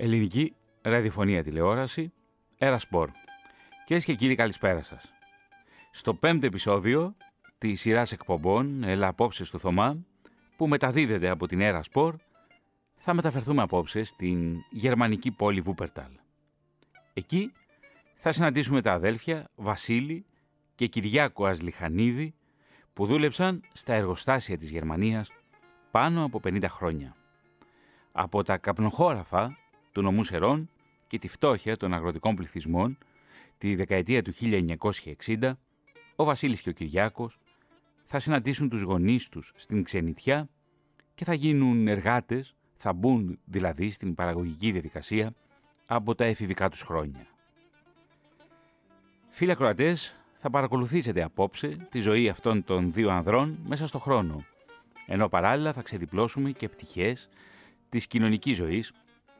Ελληνική ραδιοφωνία τηλεόραση, Έρα Σπορ. Κυρίες και κύριοι, καλησπέρα σας. Στο πέμπτο επεισόδιο της σειράς εκπομπών Ελά Απόψε του Θωμά, που μεταδίδεται από την Έρα Σπορ, θα μεταφερθούμε απόψε στην γερμανική πόλη Βούπερταλ. Εκεί θα συναντήσουμε τα αδέλφια Βασίλη και Κυριάκο Ασλιχανίδη που δούλεψαν στα εργοστάσια της Γερμανίας πάνω από 50 χρόνια. Από τα καπνοχώραφα του νομού Σερών και τη φτώχεια των αγροτικών πληθυσμών τη δεκαετία του 1960, ο Βασίλης και ο Κυριάκος θα συναντήσουν τους γονείς τους στην ξενιτιά και θα γίνουν εργάτες, θα μπουν δηλαδή στην παραγωγική διαδικασία από τα εφηβικά τους χρόνια. Φίλοι ακροατές, θα παρακολουθήσετε απόψε τη ζωή αυτών των δύο ανδρών μέσα στο χρόνο, ενώ παράλληλα θα ξεδιπλώσουμε και πτυχές της κοινωνικής ζωής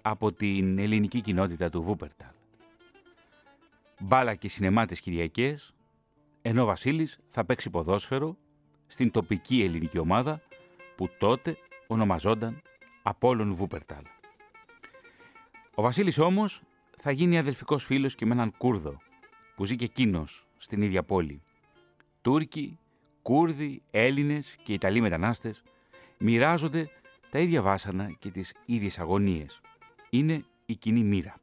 από την ελληνική κοινότητα του Βούπερταλ. Μπάλα και σινεμά τις Κυριακές, ενώ ο Βασίλης θα παίξει ποδόσφαιρο στην τοπική ελληνική ομάδα που τότε ονομαζόταν Απόλλων Βούπερταλ. Ο Βασίλης όμως θα γίνει αδελφικός φίλος και με έναν Κούρδο που ζει και εκείνος στην ίδια πόλη. Τούρκοι, Κούρδοι, Έλληνες και Ιταλοί μετανάστες μοιράζονται τα ίδια βάσανα και τις ίδιες αγωνίες. Είναι η κοινή μοίρα.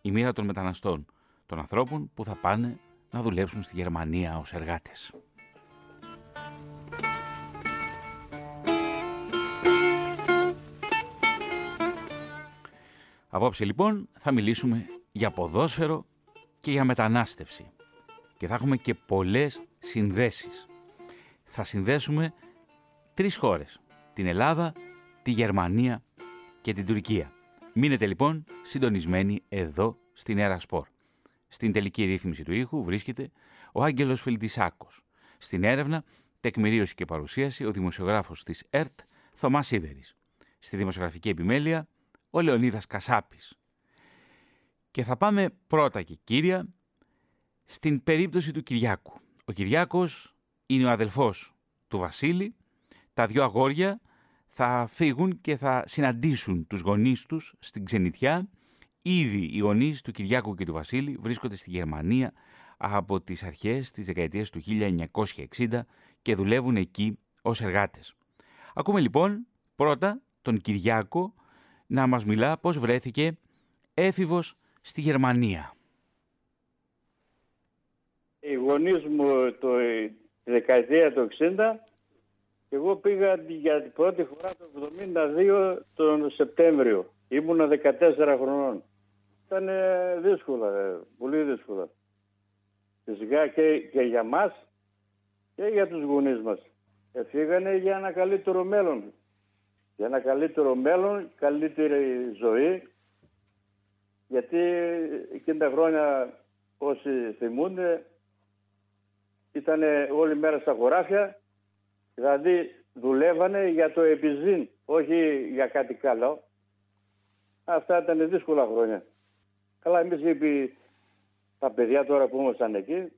Η μοίρα των μεταναστών, των ανθρώπων που θα πάνε να δουλέψουν στη Γερμανία ως εργάτες. Απόψε λοιπόν θα μιλήσουμε για ποδόσφαιρο και για μετανάστευση. Και θα έχουμε και πολλές συνδέσεις. Θα συνδέσουμε τρεις χώρες. Την Ελλάδα, τη Γερμανία και την Τουρκία. Μείνετε λοιπόν συντονισμένοι εδώ στην Έρα Σπορ. Στην τελική ρύθμιση του ήχου βρίσκεται ο Άγγελος Φιλτισάκος. Στην έρευνα, τεκμηρίωση και παρουσίαση ο δημοσιογράφος της ΕΡΤ Θωμάς Σίδερης. Στη δημοσιογραφική επιμέλεια ο Λεωνίδας Κασάπης. Και θα πάμε πρώτα και κύρια στην περίπτωση του Κυριάκου. Ο Κυριάκος είναι ο αδελφός του Βασίλη. Τα δυο αγόρια θα φύγουν και θα συναντήσουν τους γονείς τους στην ξενιτιά. Ήδη οι γονείς του Κυριάκου και του Βασίλη βρίσκονται στη Γερμανία από τις αρχές της δεκαετίας του 1960 και δουλεύουν εκεί ως εργάτες. Ακούμε λοιπόν πρώτα τον Κυριάκο να μας μιλά πώς βρέθηκε έφηβος στη Γερμανία. Οι γονείς μου το, τη δεκαετία του 60 εγώ πήγα για την πρώτη φορά το 72 τον Σεπτέμβριο. Ήμουνα 14 χρονών. Ήταν δύσκολα, ε, πολύ δύσκολα. Φυσικά και, και για μας και για τους γονείς μας. Φύγανε για ένα καλύτερο μέλλον. Για ένα καλύτερο μέλλον, καλύτερη ζωή. Γιατί εκείνη τα χρόνια όσοι θυμούνται ήταν όλη μέρα στα χωράφια Δηλαδή δουλεύανε για το επιζήν, όχι για κάτι καλό. Αυτά ήταν δύσκολα χρόνια. Καλά, εμείς είπε τα παιδιά τώρα που ήμασταν εκεί,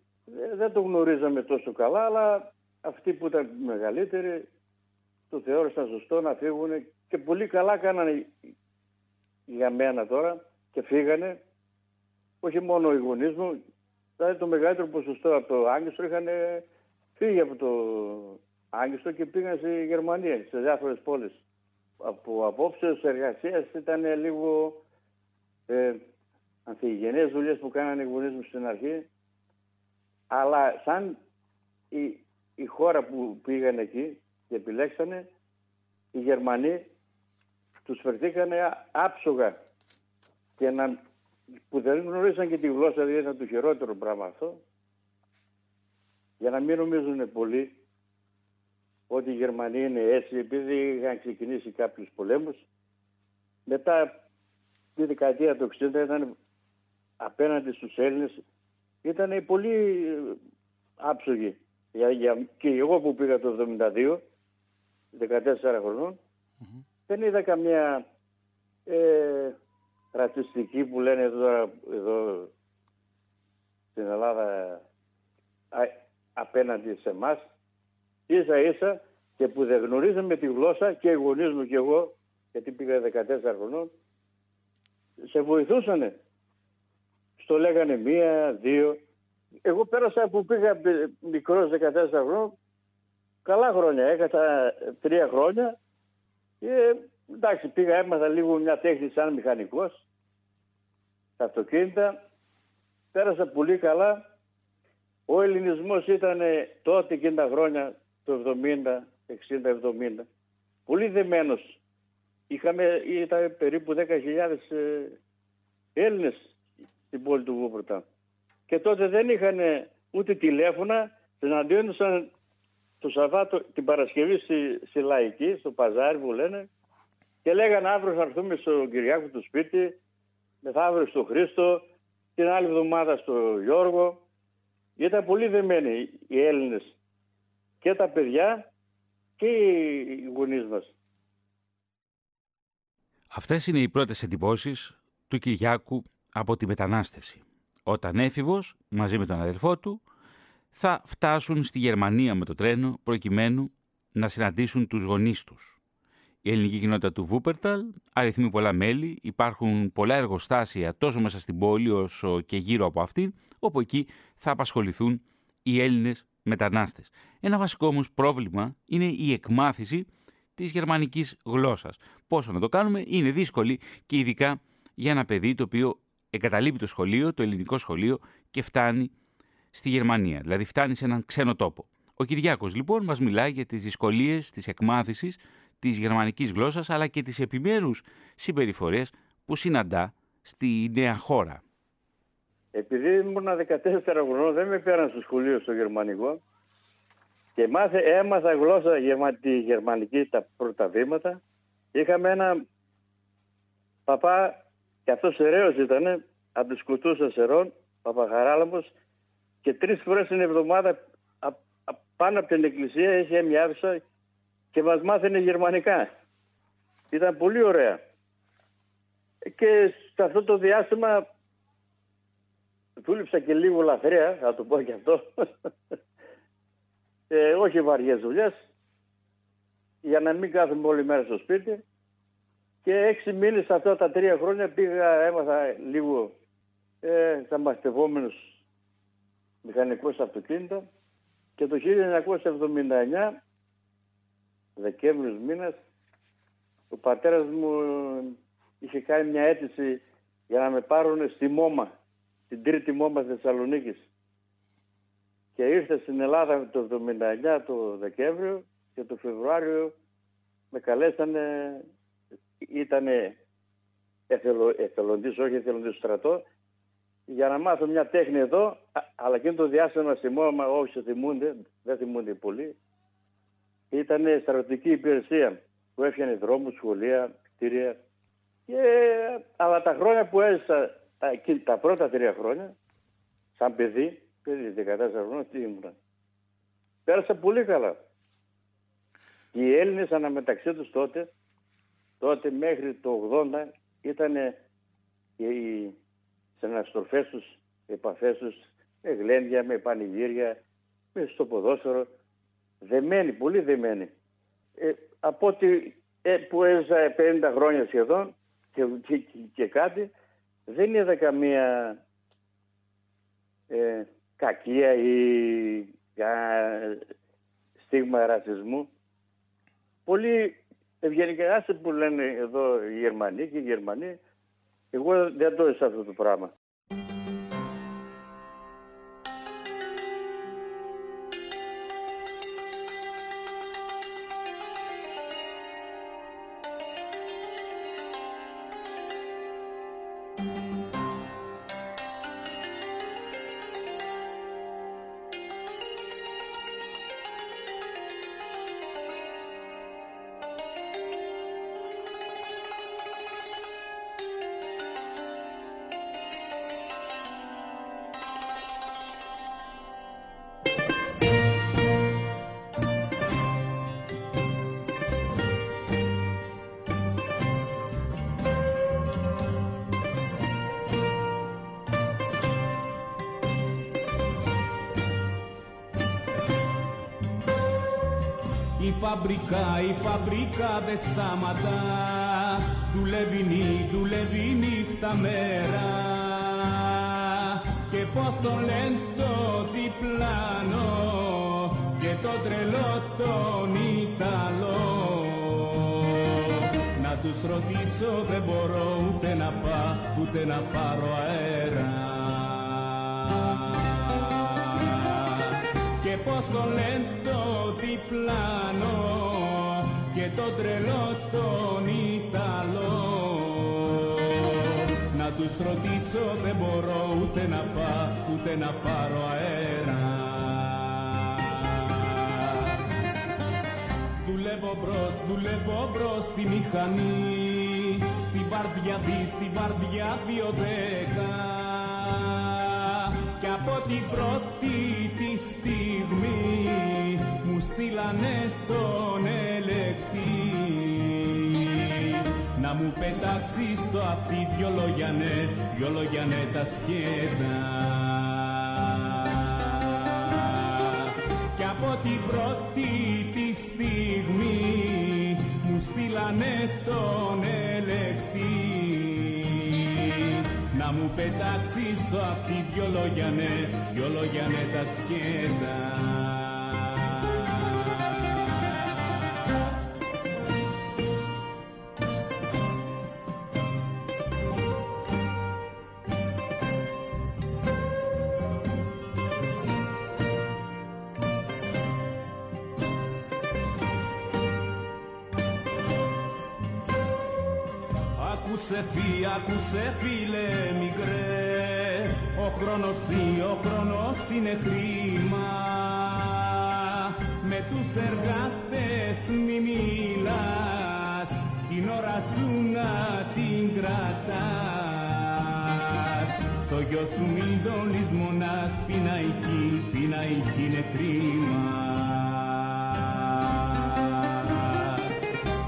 δεν το γνωρίζαμε τόσο καλά, αλλά αυτοί που ήταν μεγαλύτεροι το θεώρησαν σωστό να φύγουν και πολύ καλά κάνανε για μένα τώρα και φύγανε. Όχι μόνο οι γονείς μου, δηλαδή το μεγαλύτερο ποσοστό από το Άγγιστρο είχαν φύγει από το Άγγιστο και πήγαν στη Γερμανία, σε διάφορες πόλεις. Από απόψε εργασίας ήταν λίγο ε, ανθυγενές δουλειές που κάνανε οι γονείς μου στην αρχή. Αλλά σαν η, η χώρα που πήγαν εκεί και επιλέξανε, οι Γερμανοί τους φερθήκανε άψογα και να, που δεν γνωρίζαν και τη γλώσσα, δηλαδή ήταν το χειρότερο πράγμα αυτό, για να μην νομίζουν πολύ ότι η Γερμανία είναι έτσι επειδή είχαν ξεκινήσει κάποιους πολέμους. Μετά τη δεκαετία του 60 ήταν απέναντι στους Έλληνες ήταν πολύ άψογοι. Για, για, και εγώ που πήγα το 72, 14 χρονών, δεν είδα καμιά ε, ρατσιστική που λένε εδώ, εδώ στην Ελλάδα απέναντι σε εμάς ίσα ίσα και που δεν γνωρίζαμε τη γλώσσα και οι γονείς μου και εγώ, γιατί πήγα 14 χρονών, σε βοηθούσανε. Στο λέγανε μία, δύο. Εγώ πέρασα που πήγα μικρός 14 χρόνια, καλά χρόνια, έκανα τρία χρόνια και εντάξει πήγα έμαθα λίγο μια τέχνη σαν μηχανικός τα αυτοκίνητα, πέρασα πολύ καλά. Ο ελληνισμός ήταν τότε εκείνα τα χρόνια, το 70, 60-70, πολύ δεμένος. Είχαμε, ήταν περίπου 10.000 ε, Έλληνες στην πόλη του Βούπορτα. Και τότε δεν είχαν ούτε τηλέφωνα, συναντιόντουσαν το Σαββάτο, την Παρασκευή στη, στη Λαϊκή, στο Παζάρι που λένε, και λέγανε αύριο θα έρθουμε στο Κυριάκο του σπίτι, μεθαύριο στο Χρήστο, την άλλη εβδομάδα στο Γιώργο. Ήταν πολύ δεμένοι οι Έλληνες και τα παιδιά και οι γονείς μας. Αυτές είναι οι πρώτες εντυπώσεις του Κυριάκου από τη μετανάστευση. Όταν έφηβος, μαζί με τον αδελφό του, θα φτάσουν στη Γερμανία με το τρένο προκειμένου να συναντήσουν τους γονείς τους. Η ελληνική κοινότητα του Βούπερταλ αριθμεί πολλά μέλη, υπάρχουν πολλά εργοστάσια τόσο μέσα στην πόλη όσο και γύρω από αυτήν, όπου εκεί θα απασχοληθούν οι Έλληνες μετανάστες. Ένα βασικό όμως πρόβλημα είναι η εκμάθηση της γερμανικής γλώσσας. Πόσο να το κάνουμε είναι δύσκολη και ειδικά για ένα παιδί το οποίο εγκαταλείπει το σχολείο, το ελληνικό σχολείο και φτάνει στη Γερμανία, δηλαδή φτάνει σε έναν ξένο τόπο. Ο Κυριάκος λοιπόν μας μιλάει για τις δυσκολίες της εκμάθησης της γερμανικής γλώσσας αλλά και τις επιμέρους συμπεριφορές που συναντά στη νέα χώρα. Επειδή ήμουν 14 χρονών δεν με πέραν στο σχολείο στο γερμανικό και μάθε, έμαθα γλώσσα για τη γερμανική τα πρώτα βήματα. Είχαμε ένα παπά και αυτός ερέος ήταν από τους κουτούς ασερών, παπαχαράλαμος και τρεις φορές την εβδομάδα πάνω από την εκκλησία είχε μια άβυσα και μας μάθαινε γερμανικά. Ήταν πολύ ωραία. Και σε αυτό το διάστημα δούλεψα και λίγο λαθρέα, θα το πω και αυτό. ε, όχι βαριές δουλειές, για να μην κάθομαι όλη μέρα στο σπίτι. Και έξι μήνες αυτά τα τρία χρόνια πήγα, έμαθα λίγο ε, τα μαστευόμενους μηχανικούς αυτοκίνητα και το 1979 Δεκέμβριος μήνας ο πατέρας μου είχε κάνει μια αίτηση για να με πάρουν στη ΜΟΜΑ, την τρίτη ΜΟΜΑ Θεσσαλονίκης. Και ήρθε στην Ελλάδα το 79 το Δεκέμβριο και το Φεβρουάριο με καλέσανε, ήταν εθελο, εθελοντής, όχι εθελοντής στρατό, για να μάθω μια τέχνη εδώ, αλλά και το διάστημα στη ΜΟΜΑ όσοι θυμούνται, δεν θυμούνται πολύ, ήταν στρατιωτική υπηρεσία που έφτιανε δρόμους, σχολεία, κτίρια. Και, αλλά τα χρόνια που έζησα, τα, τα πρώτα τρία χρόνια, σαν παιδί, παιδί 14 χρόνια, τι ήμουν. Πέρασα πολύ καλά. Και οι Έλληνες αναμεταξύ τους τότε, τότε μέχρι το 80 ήταν οι συναστροφές τους, επαφές τους, με γλέντια, με πανηγύρια, με στο ποδόσφαιρο δεμένη, πολύ δεμένη. Ε, από ότι ε, που έζησα 50 χρόνια σχεδόν και, και, και, κάτι, δεν είδα καμία ε, κακία ή στίγμα ρατσισμού. Πολύ ευγενικά, άσε που λένε εδώ οι Γερμανοί και οι Γερμανοί, εγώ δεν το έζησα αυτό το πράγμα. Φαμπρικά, η φαμπρικά δεν σταματά. Δουλεύει νύ, δουλεύει νύχτα μέρα. Και πως το λένε το διπλάνο και το τρελό τον Ιταλό να τους ρωτήσω δεν μπορώ ούτε να πάω ούτε να πάρω αέρα. Και πως το λένε το διπλάνο και το τρελό τον Ιταλό. Να τους ρωτήσω δεν μπορώ ούτε να πάω ούτε να πάρω αέρα. Δουλεύω μπρος, δουλεύω μπρος στη μηχανή στη βάρδια δι, στη βάρδια δέκα και από την πρώτη τη στιγμή μου στείλανε τον ελεκτή. Να μου πετάξει στο αυτή δυο λόγια ναι, δυο λόγια ναι τα σχέδα και από την πρώτη τη στιγμή μου στείλανε τον ελεκτή. Να μου πετάξει στο αυτή δυο λόγια ναι, δυο λόγια ναι τα σκέτα. Άκουσε φύ, άκουσε φίλε μικρές. Ο χρόνος ή ο χρόνος είναι κρίμα. Με τους εργάτες μη μιλάς Την ώρα σου να την κρατάς. Το γιο σου μην τον λησμονάς Πειναϊκή, πειναϊκή είναι κρίμα.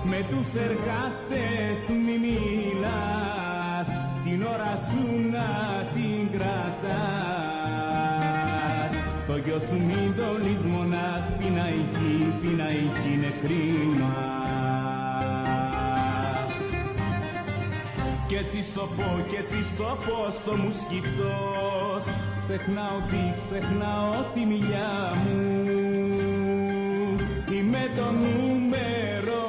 Με τους εργάτες μη μιλάς την ώρα σου να την κρατάς. Το γιο σου μην το λησμονάς πειναϊκή, πειναϊκή είναι κρίμα. Κι έτσι στο πω, κι έτσι στο πω στο μουσκητός ξεχνάω τι, ξεχνάω τη μιλιά μου. Είμαι το νούμερο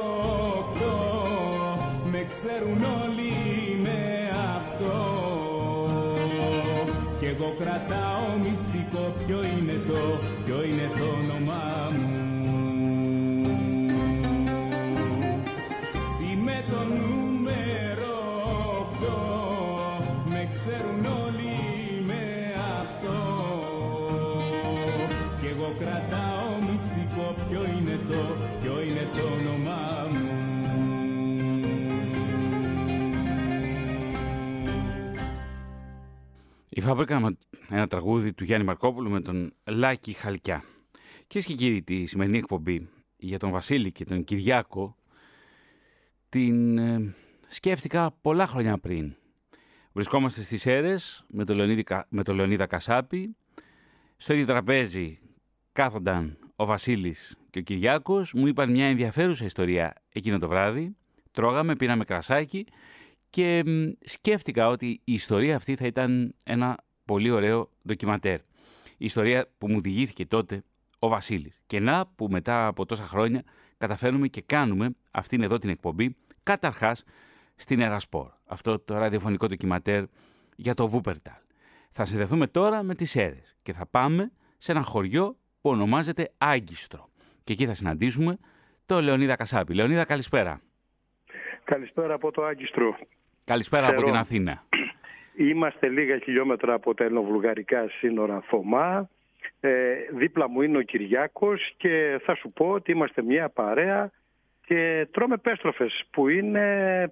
με ξέρουν όλοι εγώ κρατάω μυστικό ποιο είναι το, ποιο είναι το όνομά μου. Είμαι το νούμερο 8 με ξέρουν όλοι με αυτό. Κι εγώ κρατάω μυστικό ποιο είναι το, ποιο Η Φάμπρικα με ένα τραγούδι του Γιάννη Μαρκόπουλου με τον Λάκη Χαλκιά. Κυρίες και κύριοι, τη σημερινή εκπομπή για τον Βασίλη και τον Κυριάκο την ε, σκέφτηκα πολλά χρόνια πριν. Βρισκόμαστε στις αίρες με τον, Λεωνίδη, με τον Λεωνίδα Κασάπη. Στο ίδιο τραπέζι κάθονταν ο Βασίλης και ο Κυριάκος. Μου είπαν μια ενδιαφέρουσα ιστορία εκείνο το βράδυ. Τρώγαμε, πήραμε κρασάκι και σκέφτηκα ότι η ιστορία αυτή θα ήταν ένα πολύ ωραίο ντοκιματέρ. Η ιστορία που μου διηγήθηκε τότε ο Βασίλης. Και να που μετά από τόσα χρόνια καταφέρνουμε και κάνουμε αυτήν εδώ την εκπομπή καταρχάς στην Ερασπόρ. Αυτό το ραδιοφωνικό ντοκιματέρ για το Βούπερταλ. Θα συνδεθούμε τώρα με τις αίρες και θα πάμε σε ένα χωριό που ονομάζεται Άγκιστρο. Και εκεί θα συναντήσουμε το Λεωνίδα Κασάπη. Λεωνίδα καλησπέρα. Καλησπέρα από το Άγκιστρο. Καλησπέρα από την Αθήνα. Είμαστε λίγα χιλιόμετρα από τα ελληνοβουλγαρικά σύνορα Θωμά. Ε, δίπλα μου είναι ο Κυριάκος και θα σου πω ότι είμαστε μια παρέα και τρώμε πέστροφες που είναι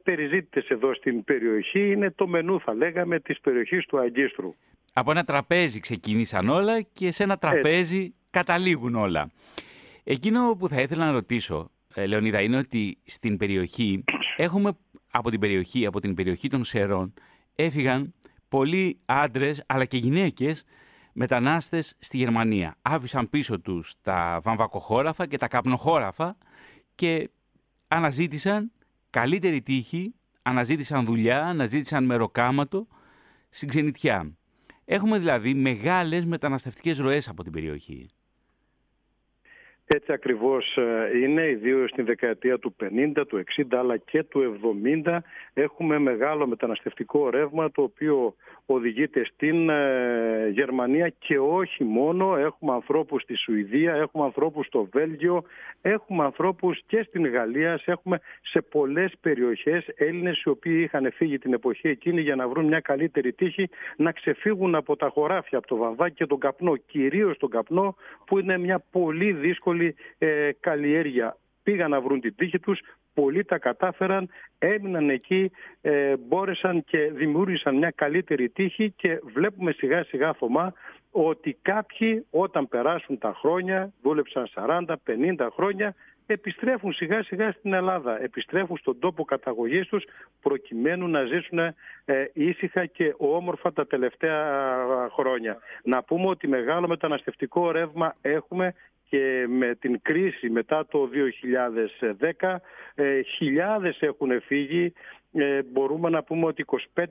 περιζήτητες εδώ στην περιοχή. Είναι το μενού θα λέγαμε της περιοχής του Αγκίστρου. Από ένα τραπέζι ξεκίνησαν όλα και σε ένα τραπέζι καταλήγουν όλα. Εκείνο που θα ήθελα να ρωτήσω, ε, Λεωνίδα, είναι ότι στην περιοχή έχουμε από την περιοχή, από την περιοχή των Σερών, έφυγαν πολλοί άντρες αλλά και γυναίκες μετανάστες στη Γερμανία. Άφησαν πίσω τους τα βαμβακοχώραφα και τα καπνοχώραφα και αναζήτησαν καλύτερη τύχη αναζήτησαν δουλειά, αναζήτησαν μεροκάματο στην ξενιτιά. Έχουμε δηλαδή μεγάλες μεταναστευτικές ροές από την περιοχή. Έτσι ακριβώς ε, είναι, ιδίω στην δεκαετία του 50, του 60 αλλά και του 70 έχουμε μεγάλο μεταναστευτικό ρεύμα το οποίο οδηγείται στην ε, Γερμανία και όχι μόνο. Έχουμε ανθρώπους στη Σουηδία, έχουμε ανθρώπους στο Βέλγιο, έχουμε ανθρώπους και στην Γαλλία, έχουμε σε πολλές περιοχές Έλληνες οι οποίοι είχαν φύγει την εποχή εκείνη για να βρουν μια καλύτερη τύχη να ξεφύγουν από τα χωράφια, από το βαμβάκι και τον καπνό, κυρίως τον καπνό που είναι μια πολύ δύσκολη ε, καλλιέργεια πήγαν να βρουν την τύχη τους, πολλοί τα κατάφεραν, έμειναν εκεί, ε, μπόρεσαν και δημιούργησαν μια καλύτερη τύχη και βλέπουμε σιγά σιγά Θωμά ότι κάποιοι όταν περάσουν τα χρόνια, δούλεψαν 40-50 χρόνια, επιστρέφουν σιγά σιγά στην Ελλάδα, επιστρέφουν στον τόπο καταγωγής τους προκειμένου να ζήσουν ε, ήσυχα και όμορφα τα τελευταία χρόνια. Να πούμε ότι μεγάλο μεταναστευτικό ρεύμα έχουμε και με την κρίση μετά το 2010 ε, χιλιάδες έχουν φύγει. Ε, μπορούμε να πούμε ότι 25.000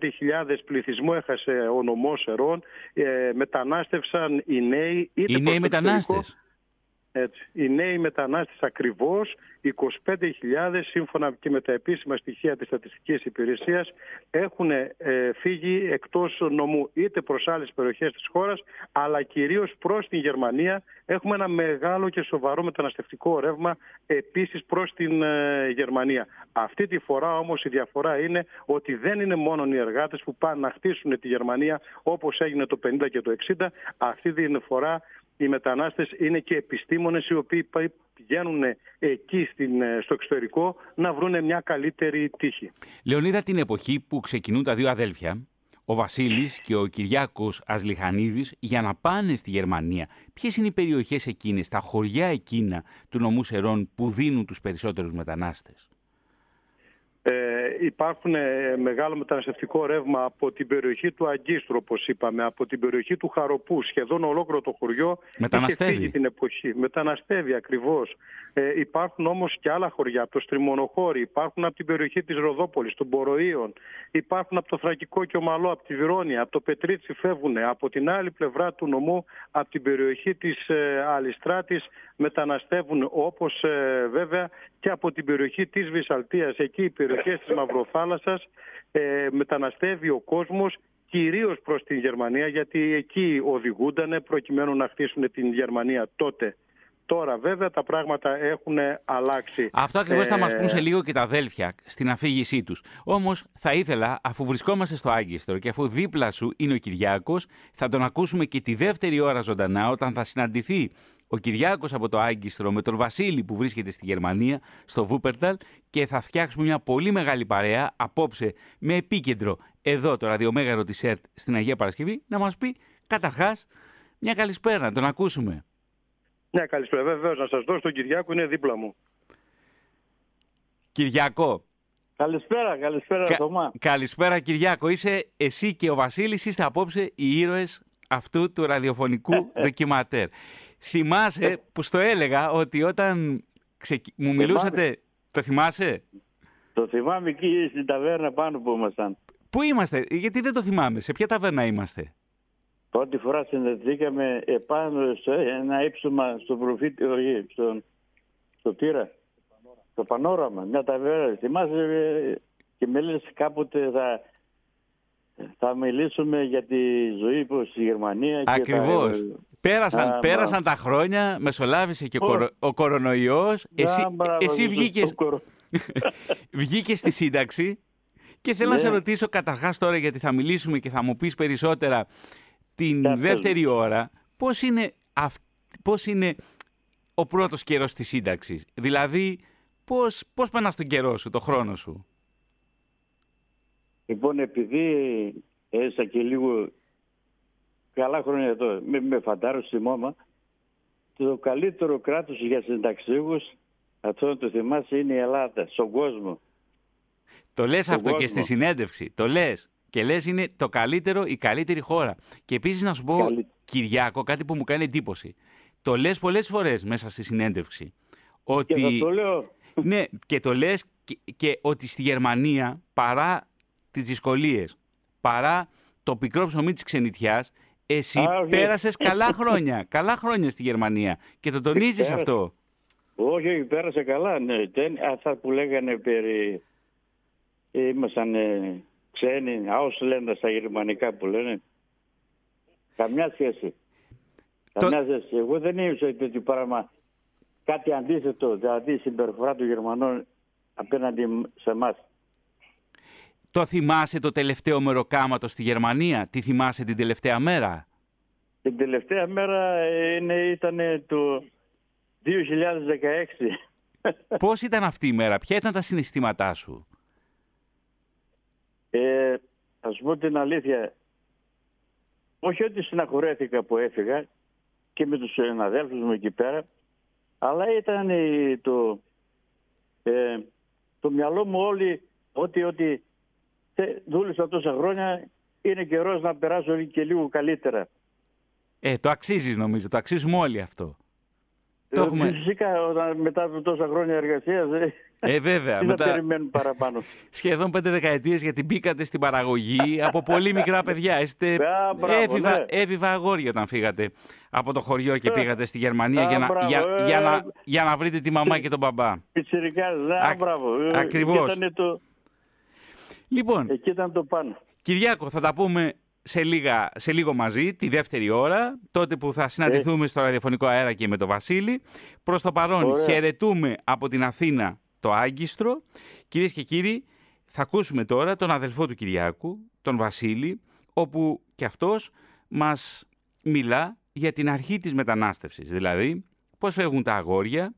πληθυσμό έχασε ο νομός Ερών. Ε, μετανάστευσαν οι νέοι. Είτε οι νέοι μετανάστες. Έτσι. Οι νέοι μετανάστες ακριβώς, 25.000 σύμφωνα και με τα επίσημα στοιχεία της Στατιστικής Υπηρεσίας έχουν ε, φύγει εκτός νομού είτε προς άλλες περιοχές της χώρας αλλά κυρίως προς την Γερμανία. Έχουμε ένα μεγάλο και σοβαρό μεταναστευτικό ρεύμα επίσης προς την ε, Γερμανία. Αυτή τη φορά όμως η διαφορά είναι ότι δεν είναι μόνο οι εργάτες που πάνε να χτίσουν τη Γερμανία όπως έγινε το 50 και το 60. Αυτή τη φορά οι μετανάστες είναι και επιστήμονες οι οποίοι πηγαίνουν εκεί στην, ε, στο εξωτερικό να βρουν μια καλύτερη τύχη. Λεωνίδα, την εποχή που ξεκινούν τα δύο αδέλφια, ο Βασίλης και ο Κυριάκος Ασλιχανίδης, για να πάνε στη Γερμανία, ποιες είναι οι περιοχές εκείνες, τα χωριά εκείνα του νομού Σερών που δίνουν τους περισσότερους μετανάστες; Ε, υπάρχουν ε, μεγάλο μεταναστευτικό ρεύμα από την περιοχή του Αγκίστρου, όπως είπαμε, από την περιοχή του Χαροπού. Σχεδόν ολόκληρο το χωριό Μεταναστεύει. είχε την εποχή. Μεταναστεύει ακριβώς. Ε, υπάρχουν όμως και άλλα χωριά, από το Στριμονοχώρι, υπάρχουν από την περιοχή της Ροδόπολης, των Μποροίων, υπάρχουν από το Θρακικό και Ομαλό, από τη Βιρόνια, από το Πετρίτσι φεύγουν. Από την άλλη πλευρά του νομού, από την περιοχή της ε, Αλιστράτης, μεταναστεύουν όπως ε, βέβαια και από την περιοχή της Βυσαλτία. Εκεί η περιοχές της Μαυροθάλασσας ε, μεταναστεύει ο κόσμος κυρίως προς την Γερμανία γιατί εκεί οδηγούνταν προκειμένου να χτίσουν την Γερμανία τότε. Τώρα βέβαια τα πράγματα έχουν αλλάξει. Αυτό ακριβώς θα μας πούν σε λίγο και τα αδέλφια στην αφήγησή τους. Όμως θα ήθελα αφού βρισκόμαστε στο Άγκιστρο και αφού δίπλα σου είναι ο Κυριάκος θα τον ακούσουμε και τη δεύτερη ώρα ζωντανά όταν θα συναντηθεί ο Κυριάκος από το Άγκιστρο με τον Βασίλη που βρίσκεται στη Γερμανία, στο Βούπερταλ και θα φτιάξουμε μια πολύ μεγάλη παρέα απόψε με επίκεντρο εδώ το ραδιομέγαρο της ΕΡΤ στην Αγία Παρασκευή να μας πει καταρχάς μια καλησπέρα, να τον ακούσουμε. Μια καλησπέρα, βεβαίως να σας δώσω τον Κυριάκο, είναι δίπλα μου. Κυριακό. Καλησπέρα, καλησπέρα Κα... Θωμά. Καλησπέρα Κυριάκο. Είσαι εσύ και ο Βασίλης, είστε απόψε οι ήρωες αυτού του ραδιοφωνικού ντοκιματέρ. Θυμάσαι ε. που στο έλεγα ότι όταν μου μιλούσατε... Το θυμάσαι; Το θυμάμαι εκεί στην ταβέρνα πάνω που ήμασταν. Πού είμαστε, γιατί δεν το θυμάμαι, σε ποια ταβέρνα είμαστε; Πρώτη φορά συνδεθήκαμε επάνω σε ένα ύψωμα στο προφήτη, όχι, στο, στο Τύρα, στο Πανόραμα, μια ταβέρνα. Θυμάσαι ε, και με λες κάποτε θα θα μιλήσουμε για τη ζωή που στη Γερμανία. Ακριβώς. Και Πέρασαν, πέρασαν τα χρόνια, μεσολάβησε και ο, ο κορονοϊός. Εσύ, εσύ βγήκες, βγήκες στη σύνταξη και θέλω να σε ναι. ρωτήσω καταρχάς τώρα γιατί θα μιλήσουμε και θα μου πεις περισσότερα την δεύτερη ώρα πώς είναι, πώς είναι ο πρώτος καιρός της σύνταξης; Δηλαδή πώς, πώς περνάς τον καιρό σου, τον χρόνο σου; Λοιπόν, επειδή έζησα και λίγο καλά χρόνια εδώ, με, με φαντάρο στη μόμα, το καλύτερο κράτος για συνταξίους, αυτό να το θυμάσαι, είναι η Ελλάδα, στον κόσμο. Το λες αυτό και στη συνέντευξη, το λες. Και λες είναι το καλύτερο, η καλύτερη χώρα. Και επίσης να σου πω, Κυριάκο, κάτι που μου κάνει εντύπωση. Το λες πολλές φορές μέσα στη συνέντευξη. Ότι... Και θα το λέω. Ναι, και το λες και, και ότι στη Γερμανία παρά τις δυσκολίες, παρά το πικρό ψωμί της ξενιτιάς, εσύ Α, όχι. πέρασες καλά χρόνια, καλά χρόνια στη Γερμανία και το τονίζεις Πέρασα. αυτό. Όχι, όχι, πέρασε καλά. Ναι. Δεν, αυτά που λέγανε περί... Ήμασταν ε, ξένοι, Ausländer στα γερμανικά που λένε. Καμιά σχέση. Το- Καμιά σχέση. Εγώ δεν είμαι σε τέτοιο πράγμα. Κάτι αντίθετο, δηλαδή η συμπεριφορά των Γερμανών απέναντι σε εμάς. Το θυμάσαι το τελευταίο μεροκάματος στη Γερμανία, τι θυμάσαι την τελευταία μέρα; Την τελευταία μέρα είναι, ήταν το 2016. Πώς ήταν αυτή η μέρα, ποια ήταν τα συναισθήματά σου; Ε, θα σου πω την αλήθεια. Όχι ότι συναχωρέθηκα που έφυγα και με τους συναδέλφους μου εκεί πέρα, αλλά ήταν η- το, ε, το μυαλό μου όλοι ότι, ότι τε- δούλεψα τόσα χρόνια, είναι καιρός να περάσω και λίγο καλύτερα. Ε, το αξίζεις νομίζω, το αξίζουμε όλοι αυτό. Το Ε, έχουμε- Φυσικά όταν, μετά από τόσα χρόνια εργασίας, ε, Ε, βέβαια, τι να μετά περιμένουν παραπάνω. σχεδόν πέντε δεκαετίες γιατί μπήκατε στην παραγωγή από πολύ μικρά παιδιά. Είστε Α, μπράβο, έφηβα, ναι. έφηβα αγόρια όταν φύγατε από το χωριό και Ε, πήγατε στη Γερμανία α, για, να, μπράβο, για, ε. για, να, για να βρείτε τη μαμά και τον μπαμπά. Πιτσιρικάς, ναι, Α- μπράβο. Ε, ακριβώς. ήτανε το, Λοιπόν, εκεί ήταν το πάνω. Κυριάκο, θα τα πούμε σε, λίγα, σε λίγο μαζί, τη δεύτερη ώρα, τότε που θα συναντηθούμε στο ραδιοφωνικό αέρα και με τον Βασίλη. Προς το παρόν, Ωραία. χαιρετούμε από την Αθήνα το Άγκιστρο. Κυρίες και κύριοι, θα ακούσουμε τώρα τον αδελφό του Κυριάκου, τον Βασίλη, όπου και αυτός μας μιλά για την αρχή της μετανάστευσης. Δηλαδή, πώς φεύγουν τα αγόρια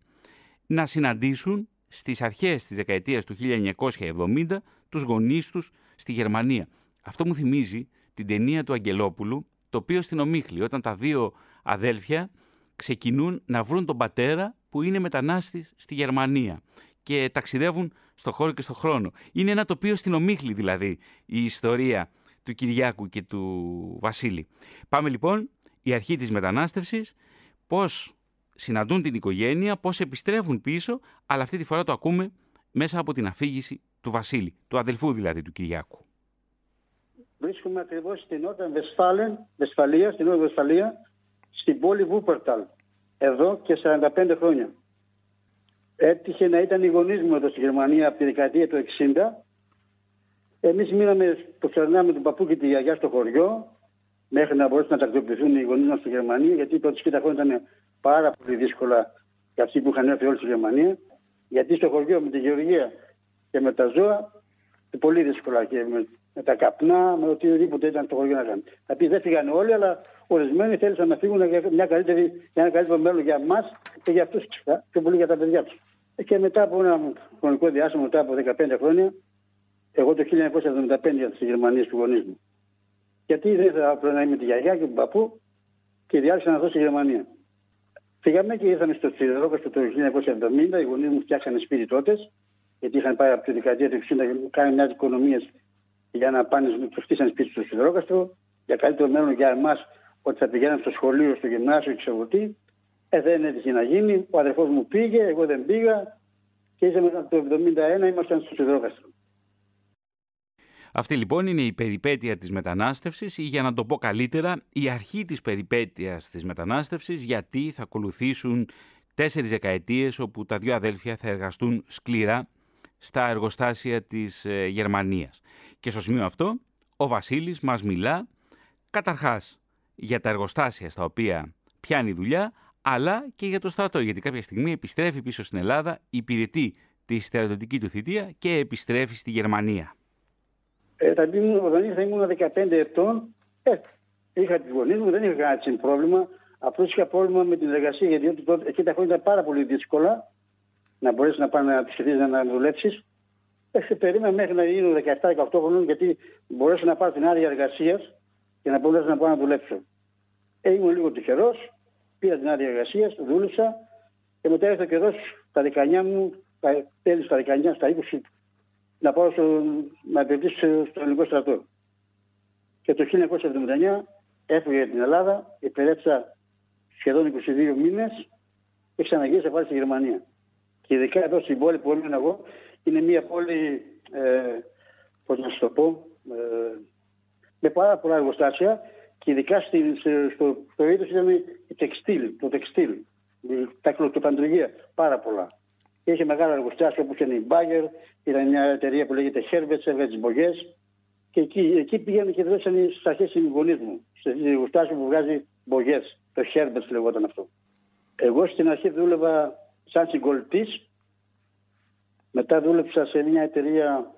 να συναντήσουν στις αρχές της δεκαετίας του 1970 τους γονείς τους στη Γερμανία. Αυτό μου θυμίζει την ταινία του Αγγελόπουλου, το οποίο στην Ομίχλη, όταν τα δύο αδέλφια ξεκινούν να βρουν τον πατέρα που είναι μετανάστης στη Γερμανία και ταξιδεύουν στο χώρο και στο χρόνο. Είναι ένα τοπίο στην Ομίχλη δηλαδή η ιστορία του Κυριάκου και του Βασίλη. Πάμε λοιπόν, η αρχή της μετανάστευσης, πώς συναντούν την οικογένεια, πώς επιστρέφουν πίσω, αλλά αυτή τη φορά το ακούμε μέσα από την αφήγηση του Βασίλη, του αδελφού δηλαδή του Κυριάκου. Βρίσκομαι ακριβώς στην Νότια Βεσφάλεν, Βεσφαλία, στην Νότια Βεσφαλία, στην πόλη Βούπερταλ. Εδώ και 45 χρόνια. Έτυχε να ήταν οι γονείς μου εδώ στη Γερμανία από τη δεκαετία του 60. Εμείς μείναμε, το ξερνάμε τον παππού και τη γιαγιά στο χωριό, μέχρι να μπορέσουν να τακτοποιηθούν οι γονείς μας στη Γερμανία, γιατί οι πρώτες 60 χρόνια ήταν πάρα πολύ δύσκολα για αυτοί που είχαν έρθει όλοι στη Γερμανία. Γιατί στο χωριό με τη γεωργία και με τα ζώα είναι πολύ δύσκολα και με, με τα καπνά, με οτιδήποτε ήταν στο χωριό να κάνουν. Θα πει δεν φύγανε όλοι, αλλά ορισμένοι θέλησαν να φύγουν για, μια καλύτερη, για ένα καλύτερο μέλλον για εμά και για αυτούς πιο πολύ για τα παιδιά τους. Και μετά από ένα χρονικό διάστημα, μετά από 15 χρόνια, εγώ το 1975 για τη Γερμανία τους γονείς μου. Γιατί δεν ήθελα απλά να είμαι τη γιαγιά και τον παππού και διάλεξα να δω στη Γερμανία. Φύγαμε και ήρθαμε στο Σιδερόκαστρο το 1970. Οι γονείς μου φτιάξανε σπίτι τότε, γιατί είχαν πάει από τη δεκαετία του 60 και κάνει μια οικονομία για να πάνε στο χτίσανε σπίτι στο Σιδερόκαστρο, για καλύτερο μέλλον για εμάς ότι θα πηγαίναμε στο σχολείο, στο γυμνάσιο, ξέρω τι. Ε, δεν έτυχε να γίνει. Ο αδερφός μου πήγε, εγώ δεν πήγα και ήσαμε το 1971 ήμασταν στο Σιδερόκαστρο. Αυτή λοιπόν είναι η περιπέτεια της μετανάστευσης ή για να το πω καλύτερα η αρχή της περιπέτειας της μετανάστευσης γιατί θα ακολουθήσουν τέσσερις δεκαετίες όπου τα δύο αδέλφια θα εργαστούν σκληρά στα εργοστάσια της ε, Γερμανίας. Και στο σημείο αυτό ο Βασίλης μας μιλά καταρχάς για τα εργοστάσια στα οποία πιάνει δουλειά αλλά και για το στρατό γιατί κάποια στιγμή επιστρέφει πίσω στην Ελλάδα, υπηρετεί τη στρατιωτική του θητεία και επιστρέφει στη Γερμανία. Ε, θα πει μου, όταν ήρθα ήμουν 15 ετών, ε, είχα τις γονείς μου, δεν είχα κανένα πρόβλημα. Απλώς είχα πρόβλημα με την εργασία, γιατί τότε, εκεί τα χρόνια ήταν πάρα πολύ δύσκολα να μπορέσει να πάνε να ψηφίσει να δουλέψεις. Ε, σε περίμενα μέχρι να γίνω 17-18 χρονών, γιατί μπορέσα να πάρω την άδεια εργασίας και να μπορέσω να πάω να δουλέψω. Ε, ήμουν λίγο τυχερός, πήρα την άδεια εργασίας, δούλεψα και μετά ήρθα και εδώ στα 19 μου, τα τέλη στα 19, στα 20 να πάω στο, να επενδύσω στο ελληνικό στρατό. Και το 1979 έφυγε για την Ελλάδα, υπηρέτησα σχεδόν 22 μήνες και ξαναγύρισα πάλι στη Γερμανία. Και ειδικά εδώ στην πόλη που έμεινα εγώ, είναι μια πόλη, ε, πώς να σου το πω, ε, με πάρα πολλά εργοστάσια και ειδικά στη, στο, στο είδος ήταν η τεξτήλ, το τεξτήλ, τα κλωτοπαντουργία, πάρα πολλά. Και είχε μεγάλα εργοστάσια όπως είναι η Bayer, ήταν μια εταιρεία που λέγεται Herbert, έβγαλε τις μπογιές και εκεί, εκεί πήγαινε και δουλεύαν στις αρχές οι γονείς μου, σε εργοστάσιο που βγάζει μπογιές, το Herbert λεγόταν αυτό. Εγώ στην αρχή δούλευα σαν συγκολητής, μετά δούλεψα σε μια εταιρεία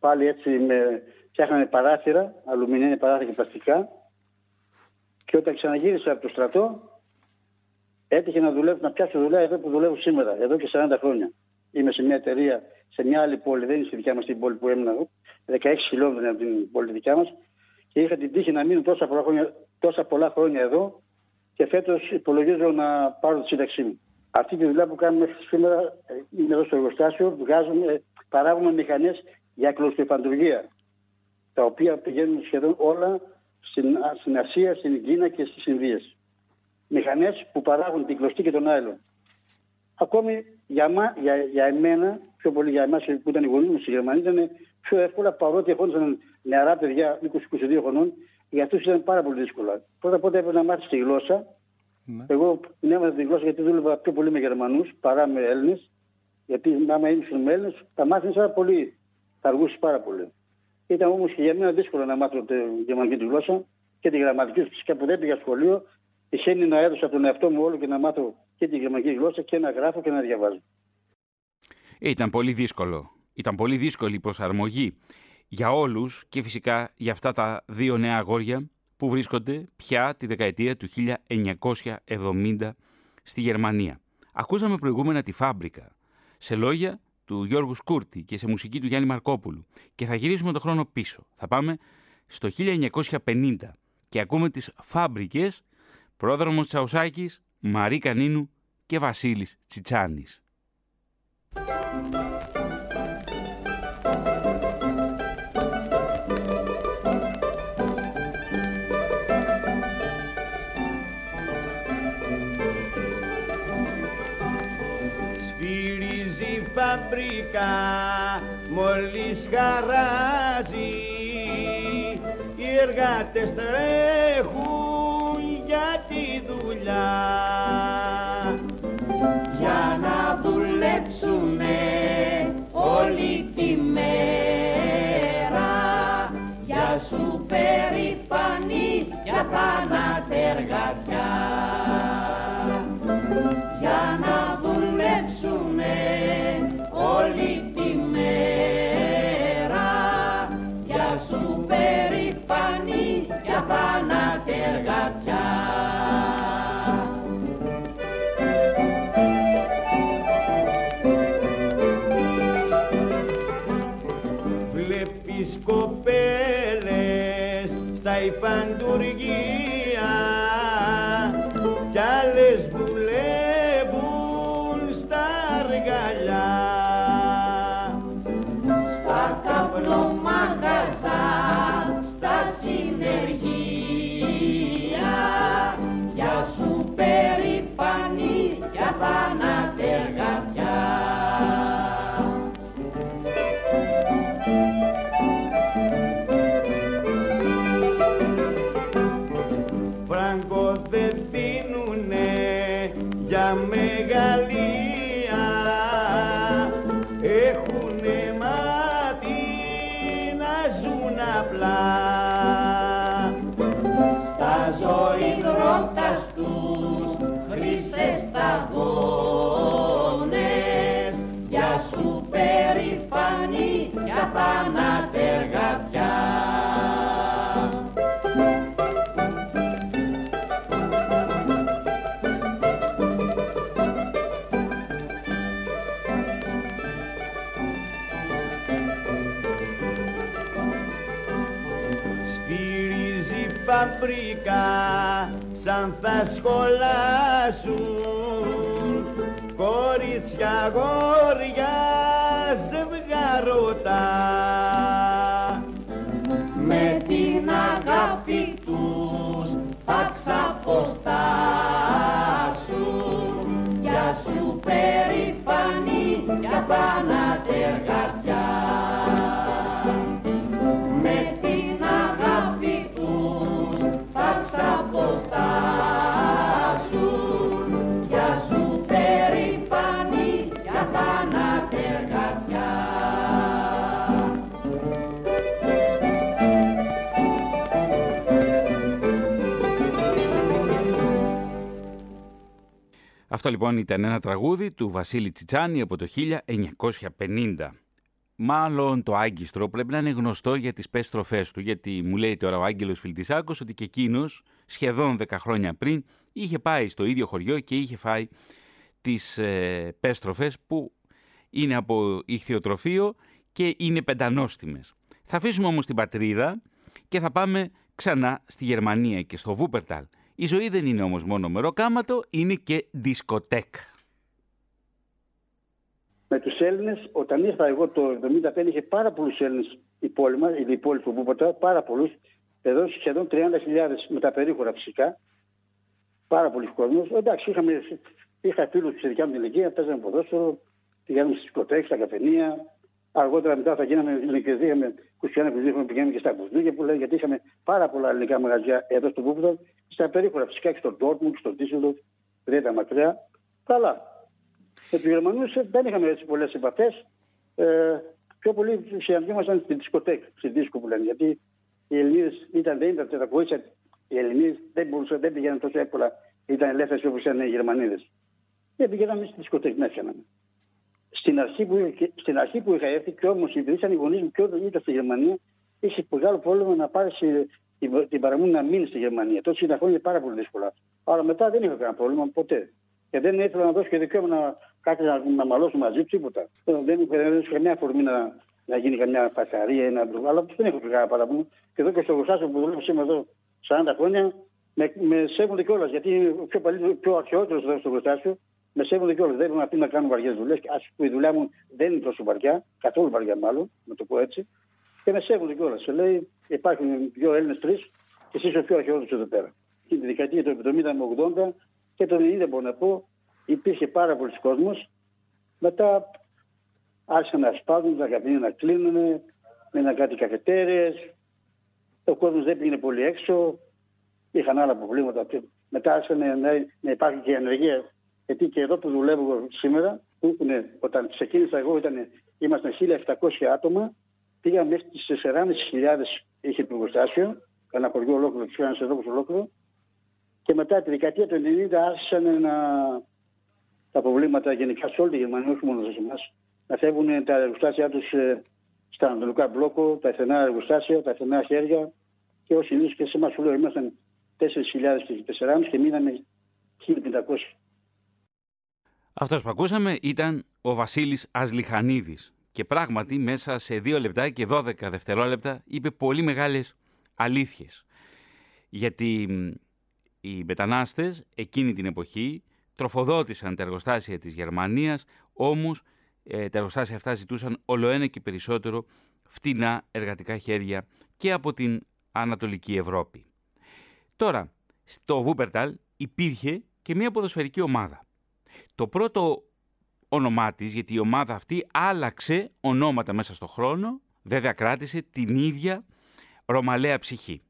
πάλι έτσι με, φτιάχνανε παράθυρα, αλουμινία παράθυρα και πλαστικά και όταν ξαναγύρισα από το στρατό έτυχε να δουλεύω, να πιάσω δουλειά εδώ που δουλεύω σήμερα, εδώ και 40 χρόνια. Είμαι σε μια εταιρεία, σε μια άλλη πόλη, δεν είναι στη δικιά μας την πόλη που έμεινα εγώ, 16 χιλιόμετρα από την πόλη δικιά μας και είχα την τύχη να μείνω τόσα πολλά χρόνια, τόσα πολλά χρόνια εδώ και φέτος υπολογίζω να πάρω τη σύνταξή μου. Αυτή τη δουλειά που κάνουμε μέχρι σήμερα ε, είναι εδώ στο εργοστάσιο, βγάζουμε, παράγουμε μηχανές για κλωστοεφαντουργία, τα οποία πηγαίνουν σχεδόν όλα στην, στην Ασία, στην Κίνα και στις Ινδίες. Μηχανές που παράγουν την κλωστή και τον άειλο. Ακόμη για, μα, για, για εμένα, πιο πολύ για εμάς που ήταν οι γονείς μου στη Γερμανία, ήταν πιο εύκολα παρότι ερχόντουσαν νεαρά παιδιά 20-22 χρονών, για αυτούς ήταν πάρα πολύ δύσκολα. Πρώτα απ' όλα έπρεπε να μάθεις τη γλώσσα. Ναι. Εγώ την έμαθα τη γλώσσα γιατί δούλευα πιο πολύ με Γερμανούς παρά με Έλληνες. Γιατί άμα ήσουν με Έλληνες, τα μάθαινες πάρα πολύ. Θα αργούσες πάρα πολύ. Ήταν όμως και για μένα δύσκολο να μάθω τη γερμανική τη γλώσσα και τη γραμματική φυσικά που δεν πήγα σχολείο. Τυχαίνει να έδωσα τον εαυτό μου όλο και να μάθω και τη γερμανική γλώσσα και να γράφω και να διαβάζω. Ε, ήταν πολύ δύσκολο. Ήταν πολύ δύσκολη η προσαρμογή για όλους και φυσικά για αυτά τα δύο νέα αγόρια που βρίσκονται πια τη δεκαετία του 1970 στη Γερμανία. Ακούσαμε προηγούμενα τη φάμπρικα, σε λόγια του Γιώργου Σκούρτη και σε μουσική του Γιάννη Μαρκόπουλου. Και θα γυρίσουμε τον χρόνο πίσω. Θα πάμε στο 1950 και ακούμε τις φάμπρικες πρόδρομος Τσαουσάκης, Μαρή Κανίνου και Βασίλης Τσιτσάνης. Φαμπρικά μόλις χαράζει. Οι εργάτες τρέχουν για τη δουλειά σαν θα σχολάσουν. Κορίτσια γόρια ζευγαρωτά Αυτό λοιπόν ήταν ένα τραγούδι του Βασίλη Τσιτσάνη από το 1950. Μάλλον το Άγκιστρο πρέπει να είναι γνωστό για τις πέστροφές του, γιατί μου λέει τώρα ο Άγγελος Φιλτισάκος ότι και εκείνος σχεδόν 10 χρόνια πριν είχε πάει στο ίδιο χωριό και είχε φάει τις ε, πέστροφες που είναι από ηχθειοτροφείο και είναι πεντανόστιμες. Θα αφήσουμε όμως την πατρίδα και θα πάμε ξανά στη Γερμανία και στο Βούπερταλ. Η ζωή δεν είναι όμως μόνο μεροκάματο, είναι και δισκοτέκ. Με τους Έλληνες, όταν ήρθα εγώ το 1975, είχε πάρα πολλούς Έλληνες η πόλη μας, η πόλη του Βούπερταλ, πάρα πολλούς. Εδώ σχεδόν 30.000 με τα περίχωρα φυσικά. Πάρα πολλοί κόσμος. Εντάξει, είχαμε, είχα φίλους στη δικιά μου την ηλικία, παίζαμε ποδόσφαιρο, πηγαίναμε στις δισκοτέκες, στα καφενεία, Αργότερα μετά θα γίναμε ελληνικοί, είχαμε 21 που είχαμε πηγαίνουμε και στα Μπουζνούκια που λέει γιατί είχαμε πάρα πολλά ελληνικά μαγαζιά εδώ στο Βούπδο, στα περίχωρα φυσικά και στο Ντόρτμουντ, στο Ντίσσελντορφ, δεν ήταν μακριά. Καλά. Με τους Γερμανούς δεν είχαμε έτσι πολλές επαφές. Ε, πιο πολύ συναντιόμασταν στην δισκοτέκ, στην δίσκο που λένε. Γιατί οι Ελληνίδες ήταν, δεν ήταν τα κοίτσα, οι Ελληνίδες δεν, μπορούσαν, δεν πήγαιναν τόσο εύκολα, ήταν ελεύθερες όπως ήταν οι Γερμανίδες. Δεν πήγαιναμε στη δισκοτέκ, να στην αρχή που, στην αρχή που είχα έρθει και όμως υπηρεσίαν οι γονείς μου και όταν ήταν στη Γερμανία είχε μεγάλο πρόβλημα να πάρει την, την παραμονή να μείνει στη Γερμανία. Τότε ήταν χρόνια πάρα πολύ δύσκολα. Αλλά μετά δεν είχα κανένα πρόβλημα ποτέ. Και δεν ήθελα να δώσω και δικαίωμα να κάτι να, να μαλώσω μαζί τους τίποτα. Δεν είχα καμιά αφορμή να, να γίνει καμιά φασαρία ή να Αλλά δεν έχω κανένα παραπάνω. Και εδώ και στο Γουστάσιο που δουλεύω σήμερα εδώ 40 χρόνια με, με σέβονται κιόλας. Γιατί πιο, πιο αρχαιότερος εδώ στο Γουστάσιο με σέβονται κιόλας. Δεν πρέπει να κάνουν βαριές δουλειές. Α πούμε η δουλειά μου δεν είναι τόσο βαριά, καθόλου βαριά μάλλον, να το πω έτσι. Και με σέβονται κιόλας. Σε λέει υπάρχουν δύο Έλληνες τρεις και εσύ είσαι ο πιο αρχαιότερο εδώ πέρα. Και τη δεκαετία του 70 με 80 και το 90 μπορώ να πω υπήρχε πάρα πολλοί κόσμος. Μετά άρχισαν να σπάζουν, τα καπνία να κλείνουν, να κάτι καφετέρειε. Ο κόσμος δεν πήγαινε πολύ έξω. Είχαν άλλα προβλήματα. Μετά άρχισαν να, να υπάρχει και ανεργία γιατί και εδώ που δουλεύω σήμερα, που είναι, όταν ξεκίνησα εγώ ήταν, ήμασταν 1.700 άτομα, πήγαμε μέχρι τις 4.500 είχε το εργοστάσιο, ένα χωριό ολόκληρο, τους ένας εδώ ολόκληρο, και μετά τη δεκαετία του 90 άρχισαν να, τα προβλήματα γενικά σε όλη τη Γερμανία, όχι μόνο σε εμάς, να φεύγουν τα εργοστάσια τους ε, στα Ανατολικά Μπλόκο, τα εθνά εργοστάσια, τα εθνά χέρια και όσοι είναι και σε εμάς που λέω ήμασταν 4.000 και 4.500 και μείναμε 1.500. Αυτός που ακούσαμε ήταν ο Βασίλης Ασλιχανίδης και πράγματι μέσα σε δύο λεπτά και 12 δευτερόλεπτα είπε πολύ μεγάλες αλήθειες. Γιατί οι μετανάστες εκείνη την εποχή τροφοδότησαν τα εργοστάσια της Γερμανίας, όμως ε, τα εργοστάσια αυτά ζητούσαν ολοένα και περισσότερο φτηνά εργατικά χέρια και από την Ανατολική Ευρώπη. Τώρα, στο Βούπερταλ υπήρχε και μια ποδοσφαιρική ομάδα. Το πρώτο όνομά της, γιατί η ομάδα αυτή άλλαξε ονόματα μέσα στο χρόνο, βέβαια κράτησε την ίδια ρωμαλαία ψυχή.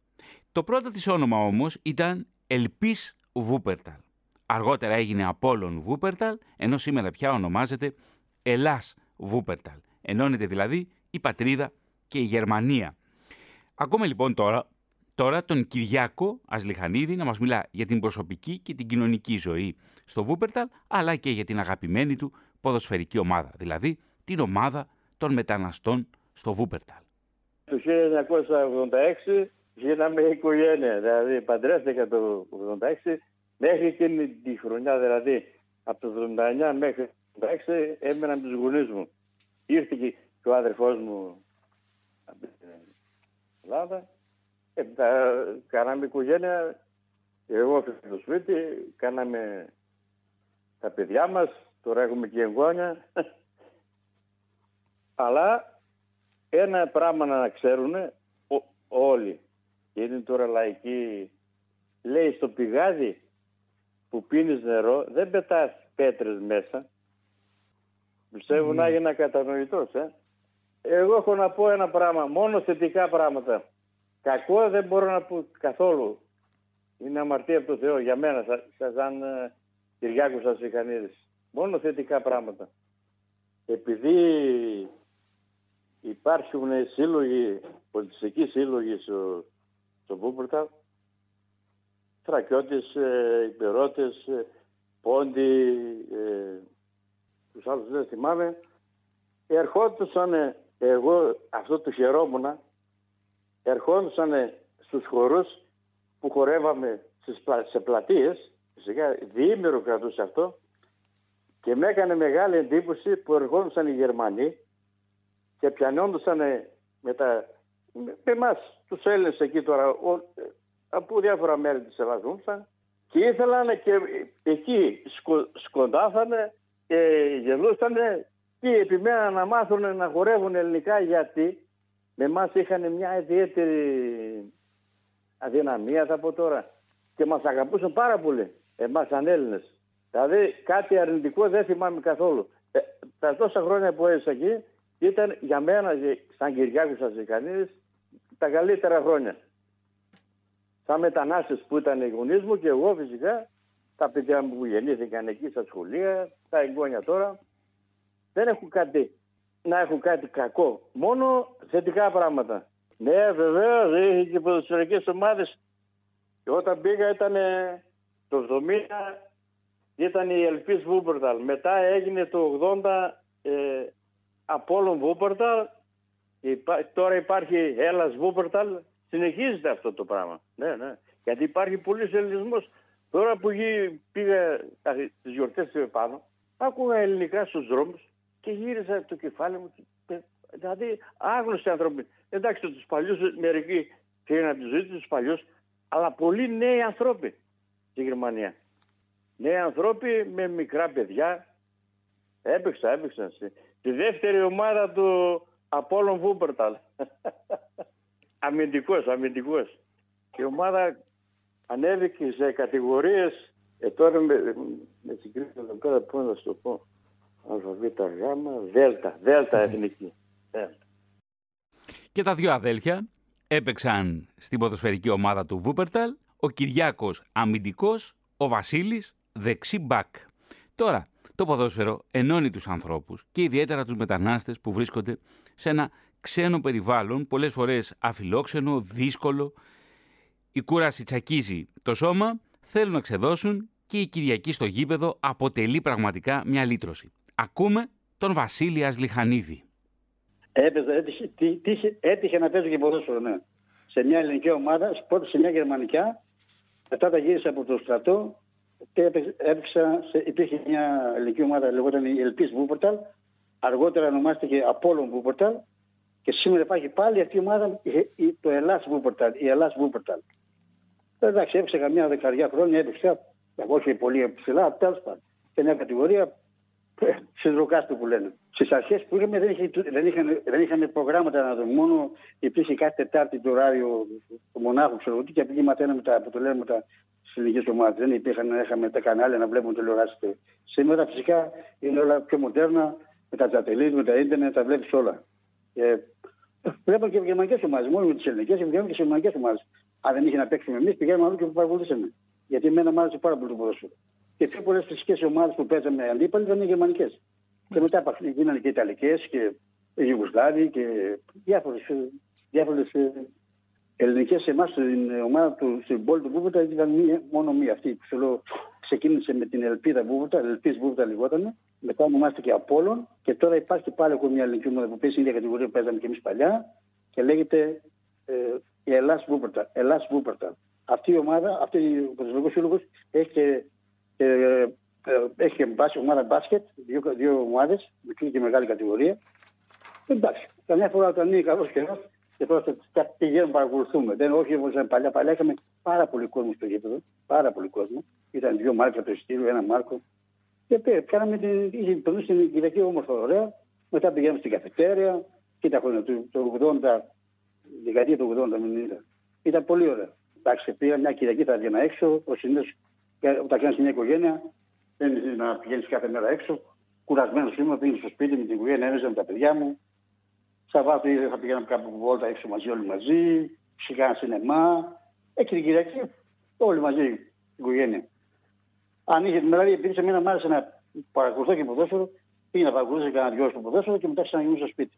Το πρώτο της όνομα όμως ήταν Ελπίς Βούπερταλ. Αργότερα έγινε Απόλλων Βούπερταλ, ενώ σήμερα πια ονομάζεται Ελλάς Βούπερταλ. Ενώνεται δηλαδή η πατρίδα και η Γερμανία. Ακούμε λοιπόν τώρα, τώρα τον Κυριάκο Ασλιχανίδη να μας μιλά για την προσωπική και την κοινωνική ζωή στο Βούπερταλ, αλλά και για την αγαπημένη του ποδοσφαιρική ομάδα, δηλαδή την ομάδα των μεταναστών στο Βούπερταλ. Το 1986 γίναμε οικογένεια, δηλαδή παντρεύτηκα το 1986 μέχρι εκείνη τη χρονιά, δηλαδή από το 1979 μέχρι το 1986 έμενα με τους γονείς μου. Ήρθε και ο άδερφός μου από την Ελλάδα. Ε, κάναμε οικογένεια, εγώ στο σπίτι, κάναμε τα παιδιά μας, τώρα έχουμε και εγγόνια. Αλλά ένα πράγμα να ξέρουν όλοι, είναι τώρα λαϊκοί, λέει στο πηγάδι που πίνεις νερό δεν πετάς πέτρες μέσα. Πιστεύω mm. να γίνει κατανοητός, ε. Εγώ έχω να πω ένα πράγμα, μόνο θετικά πράγματα. Κακό δεν μπορώ να πω καθόλου. Είναι αμαρτία από το Θεό για μένα, σαν ε, Κυριάκος Ασυχανίδης. Μόνο θετικά πράγματα. Επειδή υπάρχουν σύλλογοι, πολιτιστικοί σύλλογοι στο, στο Βούπορτα, Θρακιώτες, ε, υπερώτες, ε, Πόντι, ε, τους άλλους δεν θυμάμαι, ερχόντουσαν, εγώ αυτό το χαιρόμουν, ερχόντουσαν στους χορούς που χορεύαμε σε πλατείες, φυσικά διήμερο κρατούσε αυτό, και με έκανε μεγάλη εντύπωση που ερχόντουσαν οι Γερμανοί και πιανόντουσαν με, τα, με εμάς τους Έλληνες εκεί τώρα, ο, από διάφορα μέρη της Ελλάδας και ήθελαν και εκεί σκο, σκοντάφανε και γελούσαν και επιμέναν να μάθουν να χορεύουν ελληνικά γιατί με εμάς είχαν μια ιδιαίτερη αδυναμία θα πω τώρα και μας αγαπούσαν πάρα πολύ εμάς σαν Έλληνες. Δηλαδή κάτι αρνητικό δεν θυμάμαι καθόλου. Ε, τα τόσα χρόνια που έζησα εκεί ήταν για μένα σαν Κυριάκος Αζικανίδης τα καλύτερα χρόνια. Σαν μετανάστες που ήταν οι γονείς μου και εγώ φυσικά τα παιδιά μου που γεννήθηκαν εκεί στα σχολεία, τα εγγόνια τώρα, δεν έχουν κάτι, να έχουν κάτι κακό. Μόνο θετικά πράγματα. Ναι, βεβαίως, είχε και ποδοσφαιρικές ομάδες. Και όταν πήγα ήταν το 70 ήταν η Ελπίς Βούπερταλ. Μετά έγινε το 80 ε, Απόλλων Βούπερταλ. Τώρα υπάρχει Έλλας Βούπερταλ. Συνεχίζεται αυτό το πράγμα. Ναι, ναι. Γιατί υπάρχει πολύ ελληνισμός. Τώρα που πήγα τις γιορτές του επάνω, άκουγα ελληνικά στους δρόμους και γύρισα το κεφάλι μου. Δηλαδή άγνωστοι άνθρωποι. Εντάξει τους παλιούς μερικοί πήγαν τη ζωή τους παλιούς, αλλά πολλοί νέοι άνθρωποι στη Γερμανία. Νέοι ανθρώποι με μικρά παιδιά. Έπαιξα, έπαιξα. Τη δεύτερη ομάδα του Απόλλων Βούπερταλ. αμυντικός, αμυντικός. Και η ομάδα ανέβηκε σε κατηγορίες, ε, τώρα με, με κρίση εδώ πέρα, πού να σου το πω, ΑΒ, γάμα, δέλτα, δέλτα εθνική. Δέλτα. Και τα δύο αδέλφια έπαιξαν στην ποδοσφαιρική ομάδα του Βούπερταλ, ο Κυριάκος αμυντικός, ο Βασίλης δεξί μπακ. Τώρα, το ποδόσφαιρο ενώνει τους ανθρώπους και ιδιαίτερα τους μετανάστες που βρίσκονται σε ένα ξένο περιβάλλον, πολλές φορές αφιλόξενο, δύσκολο. Η κούραση τσακίζει το σώμα, θέλουν να ξεδώσουν και η Κυριακή στο γήπεδο αποτελεί πραγματικά μια λύτρωση. Ακούμε τον Βασίλη Ασλιχανίδη. Έπαιζε, έτυχε, έτυχε, έτυχε να παίζει και ποδόσφαιρο, ναι. Σε μια ελληνική ομάδα, πρώτα σε μια γερμανικά, μετά τα γύρισα από το στρατό και έπαιξα, σε, υπήρχε μια ελληνική ομάδα, λεγόταν η Ελπίς Βούπορταλ, αργότερα ονομάστηκε Απόλλων Βούπορταλ και σήμερα υπάρχει πάλι αυτή η ομάδα, το Ελλάς Βούπορταλ, η Ελλάς Βούπορταλ. Εντάξει, έπαιξα καμιά δεκαριά χρόνια, έπαιξα, όχι πολύ ψηλά, τέλος πάντων, σε μια κατηγορία Συνδροκάστου που λένε. Στις αρχές που είχαμε δεν, είχε, δεν, είχαν, δεν είχαν προγράμματα να δούμε. Μόνο υπήρχε κάθε Τετάρτη το ράδιο του μονάχου, ξέρω και από εκεί μαθαίναμε τα, που το λέμε τα ελληνικές ομάδες. Δεν υπήρχαν, είχαμε τα κανάλια να βλέπουμε τηλεοράσει. Σήμερα φυσικά είναι όλα πιο μοντέρνα, με τα τζατελίτ, με τα ίντερνετ, τα βλέπεις όλα. Και βλέπω και γερμανικές ομάδες, μόνο με τις ελληνικές, βλέπω και σε γερμανικές ομάδες. Αν δεν είχε να παίξουμε εμείς, πηγαίνουμε αλλού και παρακολουθήσαμε. Γιατί εμένα μου άρεσε πάρα πολύ το ποδόσφαιρο. Και πιο πολλές φυσικές ομάδες που παίζαμε αντίπαλοι ήταν οι γερμανικές. Και μετά γίνανε και Ιταλικές και Ιουγκοσλάβοι και διάφορες ελληνικές. Εμάς στην ομάδα του στην πόλη του Βούβουτα ήταν μία, μόνο μία αυτή που σου ξεκίνησε με την Ελπίδα Βούβουτα, Ελπίδα Βούβουτα λιγότανε. Μετά ονομάστηκε Απόλων και τώρα υπάρχει πάλι ακόμα μια ελληνική ομάδα που παίζει στην ίδια κατηγορία που παίζαμε και εμείς παλιά και λέγεται ε, η Ελλάς Βούπερτα. Ελλάς Βούπερτα. Αυτή η ομάδα, αυτή ο Πρωτοβουλικό Σύλλογος έχει και ε, ε, έχει και μπάσκετ, ομάδα μπάσκετ, δύο, δύο ομάδες, μικρή και μεγάλη κατηγορία. Εντάξει, καμιά φορά όταν είναι καλός καιρός και τώρα θα πηγαίνουμε παρακολουθούμε. Δεν όχι όπω ήταν παλιά. Παλιά είχαμε πάρα πολύ κόσμο στο γήπεδο. Πάρα πολύ κόσμο. Ήταν δύο μάρκα το εισιτήριο, ένα μάρκο. Και πέρα, κάναμε την. είχε την Κυριακή όμορφα ωραία. Μετά πηγαίνουμε στην καφετέρια. Κοίτα χρόνια του το 80, δεκαετία του 80 μην ήταν. Ήταν πολύ ωραία. Εντάξει, πήγα μια Κυριακή θα βγαίνα έξω. Ο συνήθως όταν κάνει μια οικογένεια, δεν να πηγαίνεις κάθε μέρα έξω. Κουρασμένος είμαι, πήγαινε στο σπίτι με την οικογένεια, έμεσα με τα παιδιά μου. Σαββάτο ή θα πηγαίναμε κάπου βόλτα έξω μαζί, όλοι μαζί. Σιγά σινεμά. Εκεί την Κυριακή, όλοι μαζί, η οικογένεια. Αν είχε, δηλαδή, επειδή σε μένα μου άρεσε να παρακολουθώ και ποδόσφαιρο, πήγαινα να παρακολουθήσω κανένα δυο στο ποδόσφαιρο και μετά ξαναγίνω στο σπίτι.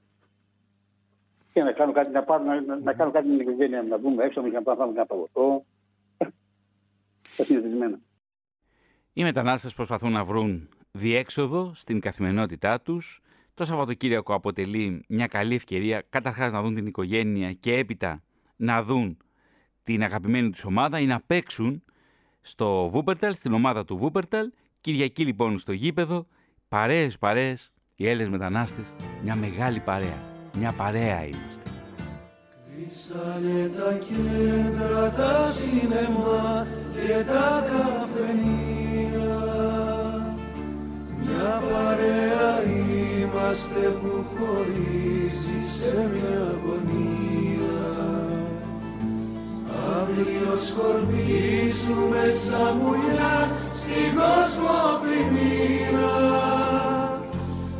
Και να κάνω κάτι, να, πάρω, να, να, να κάνω κάτι με την οικογένεια, να βγούμε έξω, να πάμε να φάμε ένα παγωτό. Τα συνηθισμένα. Οι μετανάστες προσπαθούν να βρουν διέξοδο στην καθημερινότητά τους. Το Σαββατοκύριακο αποτελεί μια καλή ευκαιρία καταρχάς να δουν την οικογένεια και έπειτα να δουν την αγαπημένη τους ομάδα ή να παίξουν στο Βούπερταλ, στην ομάδα του Βούπερταλ. Κυριακή λοιπόν στο γήπεδο, παρέες παρέες, οι Έλληνες μετανάστες, μια μεγάλη παρέα. Μια παρέα είμαστε. Κλείσανε τα κέντρα, τα σινεμά και τα καφενεία Μια παρέα είμαστε που χωρίζει σε μια αγωνία Αύριο σκορπίζουμε σαν μουλιά στην κόσμο πλημμύρα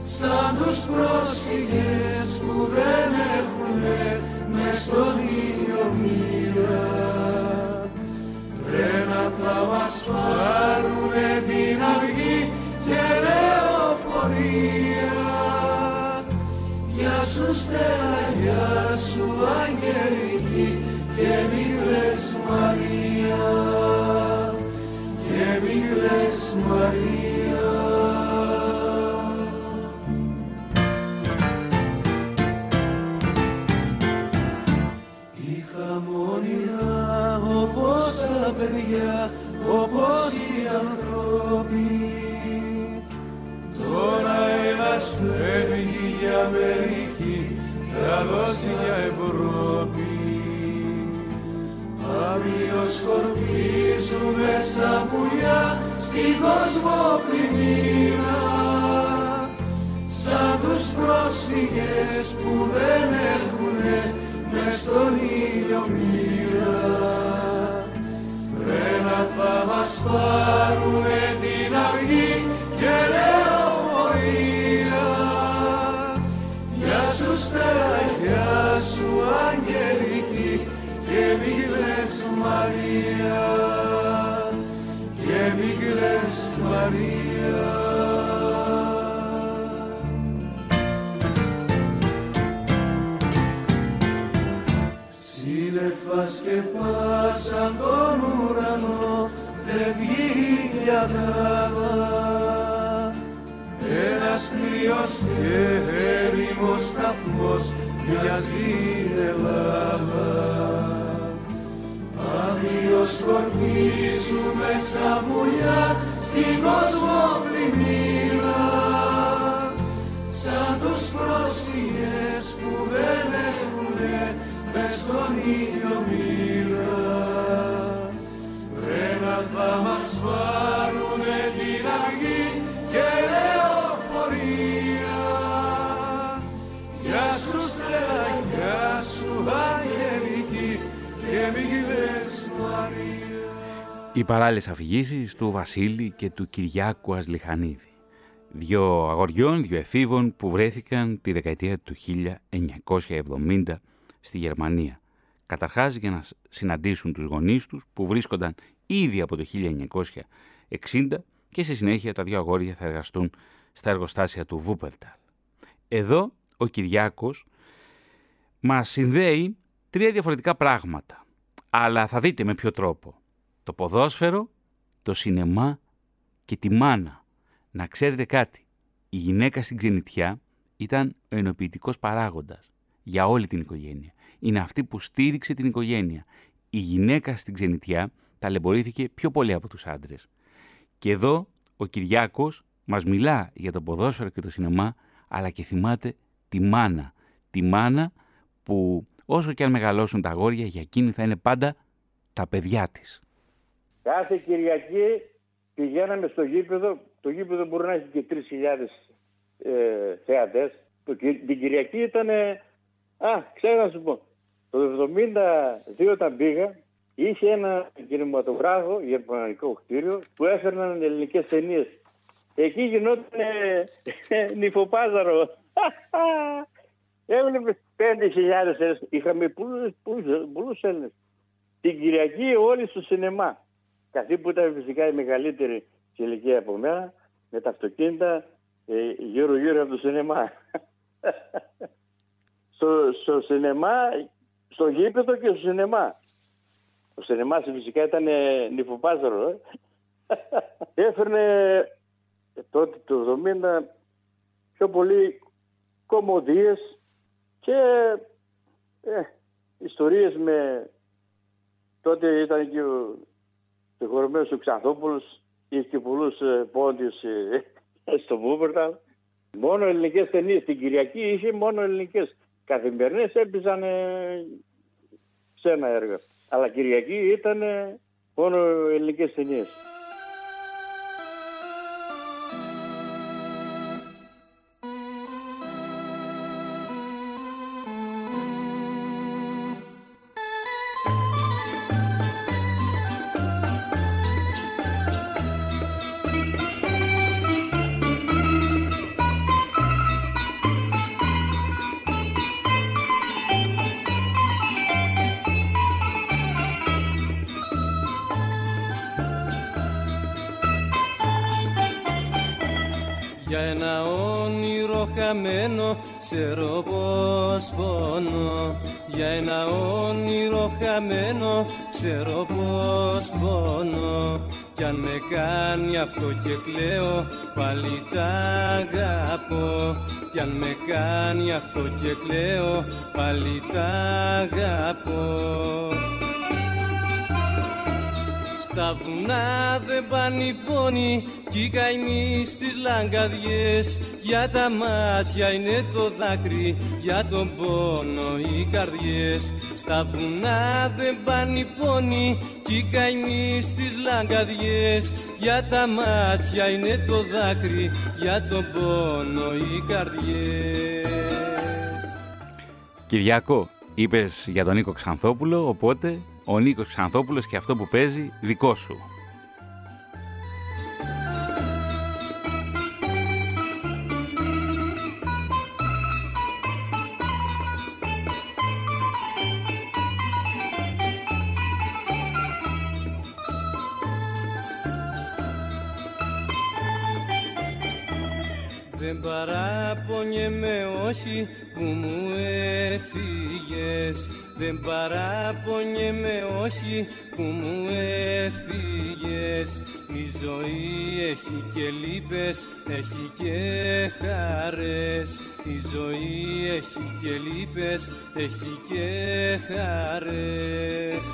σαν τους πρόσφυγες που δεν έχουνε μες στον ήλιο μοίρα. Τρένα θα μας πάρουνε την αυγή και λεωφορεία. Γεια σου Στέλλα, γεια σου Αγγελική και μην κλαις Μαρία, και μην κλαις Μαρία. Αμερική κι άλλος για Ευρώπη. Αύριο σκορπίζουμε σαν πουλιά στην κόσμο πλημμύρα σαν τους πρόσφυγες που δεν έχουνε μες στον ήλιο μοίρα. Τρένα θα μας πάρουνε την αυγή και λεωφορεία. Γεια σου Στέλλα, γεια σου Αγγελική και μην κλαις Μαρία, και μην κλαις Μαρία. Σύννεφας σκεπάσαν τον ουρανό, φεύγει η λιαδάδα. Ένας κρύος και έρημος σταθμός μοιάζει η Ελλάδα. Αύριο σκορπίζουμε σαν πουλιά στην κόσμο πλημμύρα σαν τους πρόσφυγες που δεν έχουνε μες στον ήλιο Οι παράλληλες αφηγήσεις του Βασίλη και του Κυριάκου Ασλιχανίδη. Δύο αγοριών, δύο εφήβων που βρέθηκαν τη δεκαετία του 1970 στη Γερμανία. Καταρχάς για να συναντήσουν τους γονείς τους που βρίσκονταν ήδη από το 1960 και στη συνέχεια τα δύο αγόρια θα εργαστούν στα εργοστάσια του Βούπερταλ. Εδώ ο Κυριάκος μας συνδέει τρία διαφορετικά πράγματα. Αλλά θα δείτε με ποιο τρόπο. Το ποδόσφαιρο, το σινεμά και τη μάνα. Να ξέρετε κάτι. Η γυναίκα στην ξενιτιά ήταν ο ενοποιητικός παράγοντας για όλη την οικογένεια. Είναι αυτή που στήριξε την οικογένεια. Η γυναίκα στην ξενιτιά ταλαιπωρήθηκε πιο πολύ από τους άντρες. Και εδώ ο Κυριάκος μας μιλά για το ποδόσφαιρο και το σινεμά, αλλά και θυμάται τη μάνα. Τη μάνα που όσο και αν μεγαλώσουν τα αγόρια, για εκείνη θα είναι πάντα τα παιδιά της. Κάθε Κυριακή πηγαίναμε στο γήπεδο. Το γήπεδο μπορεί να έχει και 3.000 ε, θεατές. Το, την Κυριακή ήταν... Α, ξέρω να σου πω. Το 1972 όταν πήγα, είχε ένα κινηματογράφο, γερμανικό κτίριο, που έφερναν ελληνικές ταινίες. Εκεί γινόταν ε, νυφοπάζαρο. Έβλεπε 5.000 Είχαμε πολλούς, πολλούς, πολλούς Έλληνες. Την Κυριακή όλοι στο σινεμά. Καθή που ήταν φυσικά η μεγαλύτερη σε ηλικία από μένα, με τα αυτοκίνητα ε, γύρω γύρω από το σινεμά. στο, στο σινεμά, στο γήπεδο και στο σινεμά. Ο σινεμά φυσικά ήταν ε, νυφοπάζαρο. Ε. Έφερνε τότε το 70 πιο πολύ κομμωδίες και ε, ιστορίες με... Τότε ήταν και ο συγχωρημένος ο Ξανθόπουλος, είχε και πολλούς ε, πόντιους ε, στο Βούπερταλ. Μόνο ελληνικές ταινίες. Την Κυριακή είχε μόνο ελληνικές. Καθημερινές έπαιζαν σε ένα έργο. Αλλά Κυριακή ήταν μόνο ελληνικές ταινίες. Κι αν με κάνει αυτό και κλαίω πάλι τα αγαπώ. Στα βουνά δεν πάνε πόνοι κι οι καημοί στις λαγκαδιές. Για τα μάτια είναι το δάκρυ για τον πόνο οι καρδιές. Στα βουνά δεν πάνε πόνοι κι οι καημοί στις λαγκαδιές για τα μάτια είναι το δάκρυ για τον πόνο οι καρδιές Κυριάκο, είπες για τον Νίκο Ξανθόπουλο, οπότε ο Νίκος Ξανθόπουλος και αυτό που παίζει δικό σου. Δεν παράπονιέμαι όχι που μου έφυγες. Η ζωή έχει και λύπες, έχει και χαρές. Η ζωή έχει και λύπες, έχει και χαρές.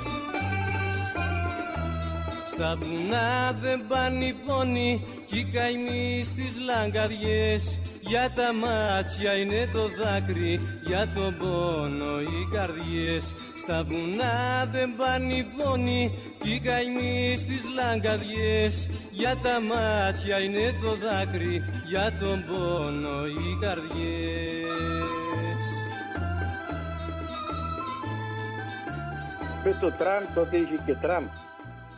Στα βουνά δεν πάνε πόνοι κι οι καημοί στις λαγκαδιές για τα μάτια είναι το δάκρυ, για τον πόνο οι καρδιές. Στα βουνά δεν πάνε πόνοι κι οι καημοί στις λαγκαδιές. Για τα μάτια είναι το δάκρυ, για τον πόνο οι καρδιές. Με το τραμ τότε είχε και τραμ.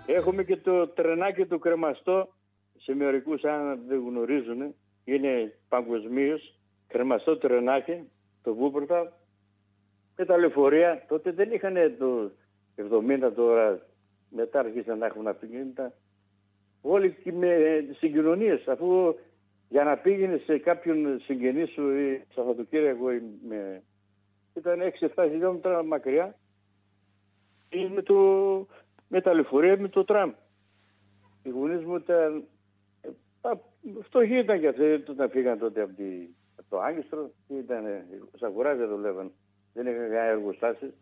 Έχουμε και το τρενάκι του κρεμαστό σε μερικούς αν δεν γνωρίζουν είναι παγκοσμίως κρεμαστό τρενάκι, το Βούπορτα, με τα λεωφορεία. Τότε δεν είχαν το 70 τώρα, μετά αρχίσαν να έχουν αυτοκίνητα. Όλοι και με συγκοινωνίες, αφού για να πήγαινε σε κάποιον συγγενή σου ή Σαββατοκύριακο ή με... ήταν 6-7 χιλιόμετρα μακριά ή με, το... με τα λεωφορεία με το τραμ. Οι γονείς μου ήταν Φτωχοί ήταν και αυτοί όταν φύγαν τότε από, τη, από το Άγγιστρο. Ήταν, σαν κουράζια δουλεύαν. Δεν είχαν κανένα εργοστάσιο.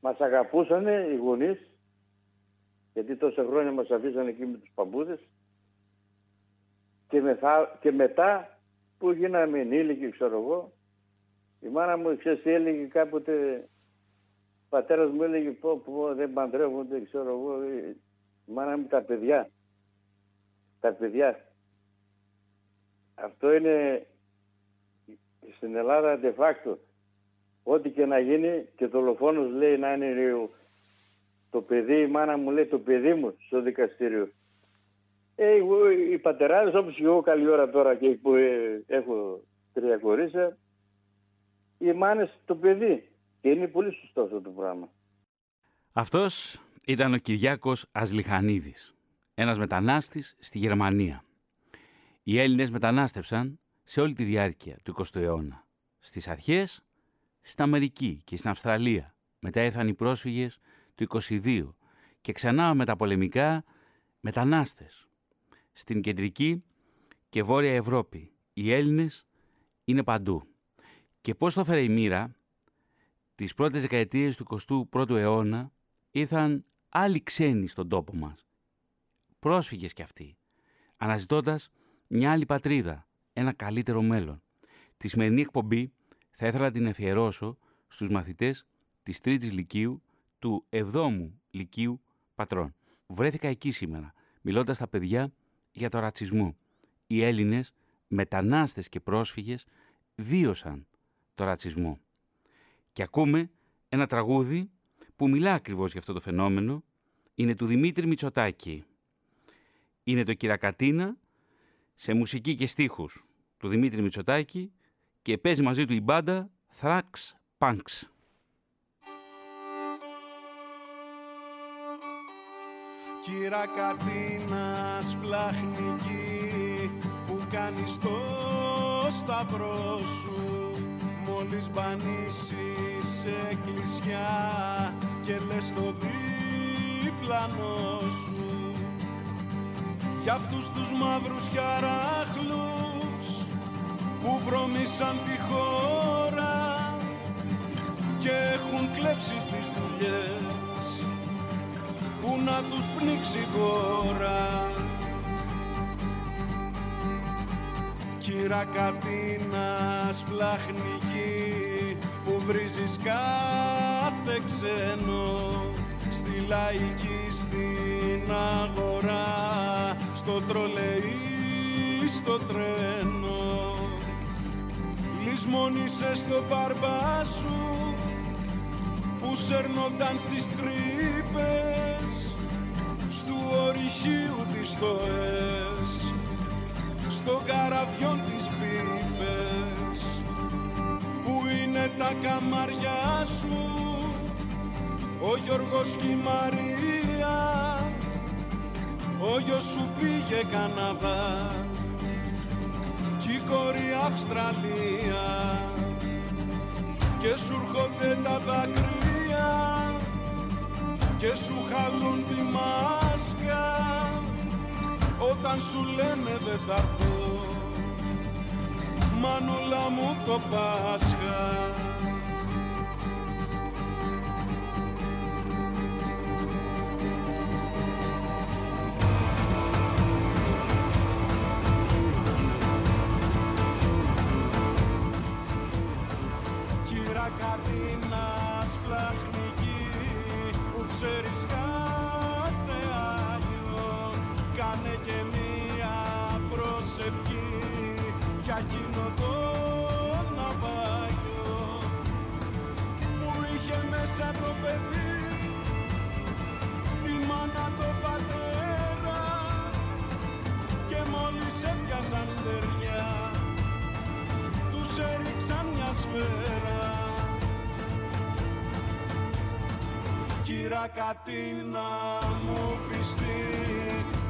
Μας αγαπούσαν οι γονείς γιατί τόσα χρόνια μας αφήσαν εκεί με τους παμπούδες και, μεθα, και μετά που γίναμε ενήλικοι ξέρω εγώ η μάνα μου ξέρεις τι έλεγε κάποτε ο πατέρας μου έλεγε πω, πω δεν παντρεύονται ξέρω εγώ η μάνα μου τα παιδιά τα παιδιά αυτό είναι στην Ελλάδα de facto. Ό,τι και να γίνει και το δολοφόνος λέει να είναι το παιδί, η μάνα μου λέει το παιδί μου στο δικαστήριο. Ε, οι πατεράδες όπως και εγώ καλή ώρα τώρα και που ε, έχω τρία κορίτσια, οι μάνες το παιδί. Και είναι πολύ σωστό αυτό το πράγμα. Αυτός ήταν ο Κυριάκος Ασλιχανίδης, ένας μετανάστης στη Γερμανία. Οι Έλληνες μετανάστευσαν σε όλη τη διάρκεια του 20ου αιώνα. Στις αρχές, στην Αμερική και στην Αυστραλία. Μετά ήρθαν οι πρόσφυγες του 22 και ξανά με τα πολεμικά μετανάστες. στην κεντρική και βόρεια Ευρώπη. Οι Έλληνες είναι παντού. Και πώς το έφερε η μοίρα, τις πρώτες δεκαετίες του 21ου αιώνα ήρθαν άλλοι ξένοι στον τόπο μας. Πρόσφυγες κι αυτοί, αναζητώντας μια άλλη πατρίδα, ένα καλύτερο μέλλον. Τη σημερινή εκπομπή θα ήθελα να την εφιερώσω στους μαθητές της τρίτης λυκείου του 7ου λυκείου πατρών. Βρέθηκα εκεί σήμερα, μιλώντας στα παιδιά για το ρατσισμό. Οι Έλληνες, μετανάστες και πρόσφυγες, βίωσαν το ρατσισμό. Και ακούμε ένα τραγούδι που μιλά ακριβώς για αυτό το φαινόμενο. Είναι του Δημήτρη Μητσοτάκη. Είναι το Κυρακατίνα σε μουσική και στίχους του Δημήτρη Μητσοτάκη και παίζει μαζί του η μπάντα Thrax Punks. Κυρακατίνα σπλαχνική που κάνεις το σταυρό σου μόλις μπανίσεις εκκλησιά και λες το διπλανό σου για αυτούς τους μαύρους χαράχλους που βρωμήσαν τη χώρα και έχουν κλέψει τις δουλειές που να τους πνίξει η χώρα Κυρακατίνα σπλαχνική που βρίζεις κάθε ξένο στη λαϊκή στην αγορά στο τρολεϊ στο τρένο. Λησμόνησες στο μπαρμπά σου που σέρνονταν στις τρύπες στου ορυχείου τις στοές στο καραβιόν τις πίπες που είναι τα καμαριά σου ο Γιώργος και η Μαρία ο γιος σου πήγε Καναδά κι η κόρη Αυστραλία. Και σου έρχονται τα δάκρυα και σου χαλούν τη μάσκα. Όταν σου λένε δεν θα έρθω μανούλα μου το Πάσχα Κυρακατίνα μου πιστή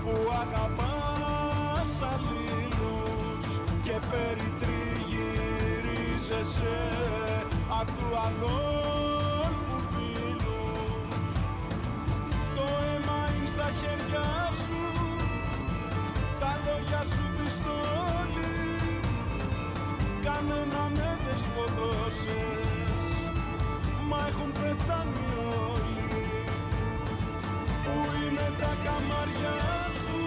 που αγαπάς αλλήλους και περιτριγυρίζεσαι απ' του αδόλφου φίλους. Το αίμα είναι στα χέρια σου τα λόγια σου πιστόλι κανένα με δεν σκοτώσες μα έχουν πεθάνει όλοι Πού είναι τα καμαριά σου.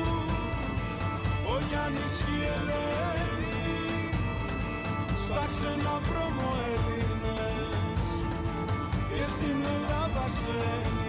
Ο Γιάννης και η Ελένη Στα ξένα βρώμο Έλληνες. Και στην Ελλάδα σένει